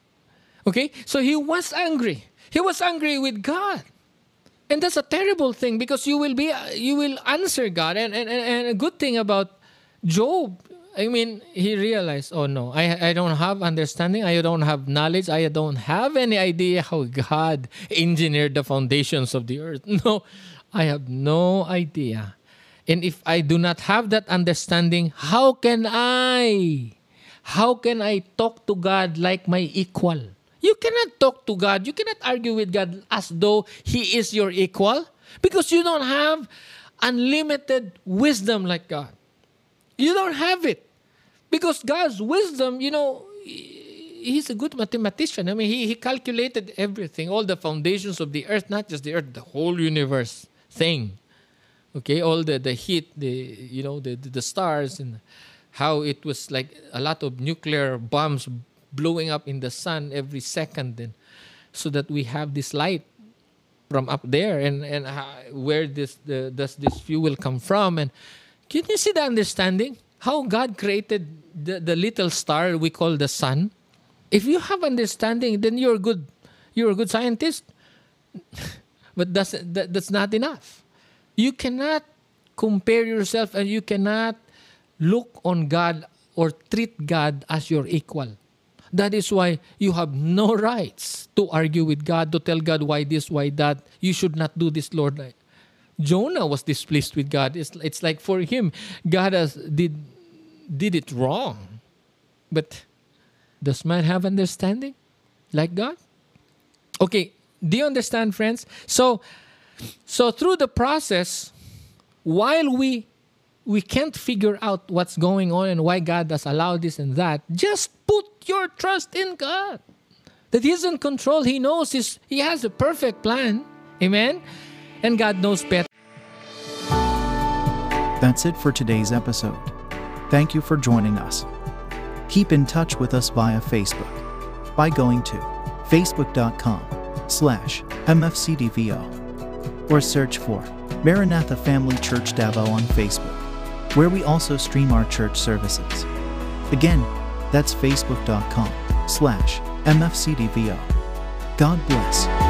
Okay? So he was angry. He was angry with God. And that's a terrible thing because you will be you will answer God. And, and, and a good thing about Job I mean, he realized, oh no, I, I don't have understanding. I don't have knowledge. I don't have any idea how God engineered the foundations of the earth. No, I have no idea. And if I do not have that understanding, how can I? How can I talk to God like my equal? You cannot talk to God. You cannot argue with God as though He is your equal because you don't have unlimited wisdom like God. You don't have it. Because God's wisdom, you know, he's a good mathematician. I mean, he, he calculated everything, all the foundations of the earth, not just the earth, the whole universe thing. Okay, all the, the heat, the you know, the, the stars and how it was like a lot of nuclear bombs blowing up in the sun every second and so that we have this light from up there and and uh, where this the, does this fuel come from and can you see the understanding how God created the, the little star we call the sun. If you have understanding, then you're good. You're a good scientist. but that's, that, that's not enough. You cannot compare yourself and you cannot look on God or treat God as your equal. That is why you have no rights to argue with God, to tell God why this, why that. You should not do this, Lord. Jonah was displeased with God. It's, it's like for him, God has, did, did it wrong. But does man have understanding like God? Okay, do you understand, friends? So, so through the process, while we we can't figure out what's going on and why God has allowed this and that, just put your trust in God. That He's in control. He knows He's, He has a perfect plan. Amen? And God knows better. That's it for today's episode. Thank you for joining us. Keep in touch with us via Facebook by going to facebook.com slash mfcdvo or search for Maranatha Family Church Davao on Facebook, where we also stream our church services. Again, that's facebook.com slash mfcdvo. God bless.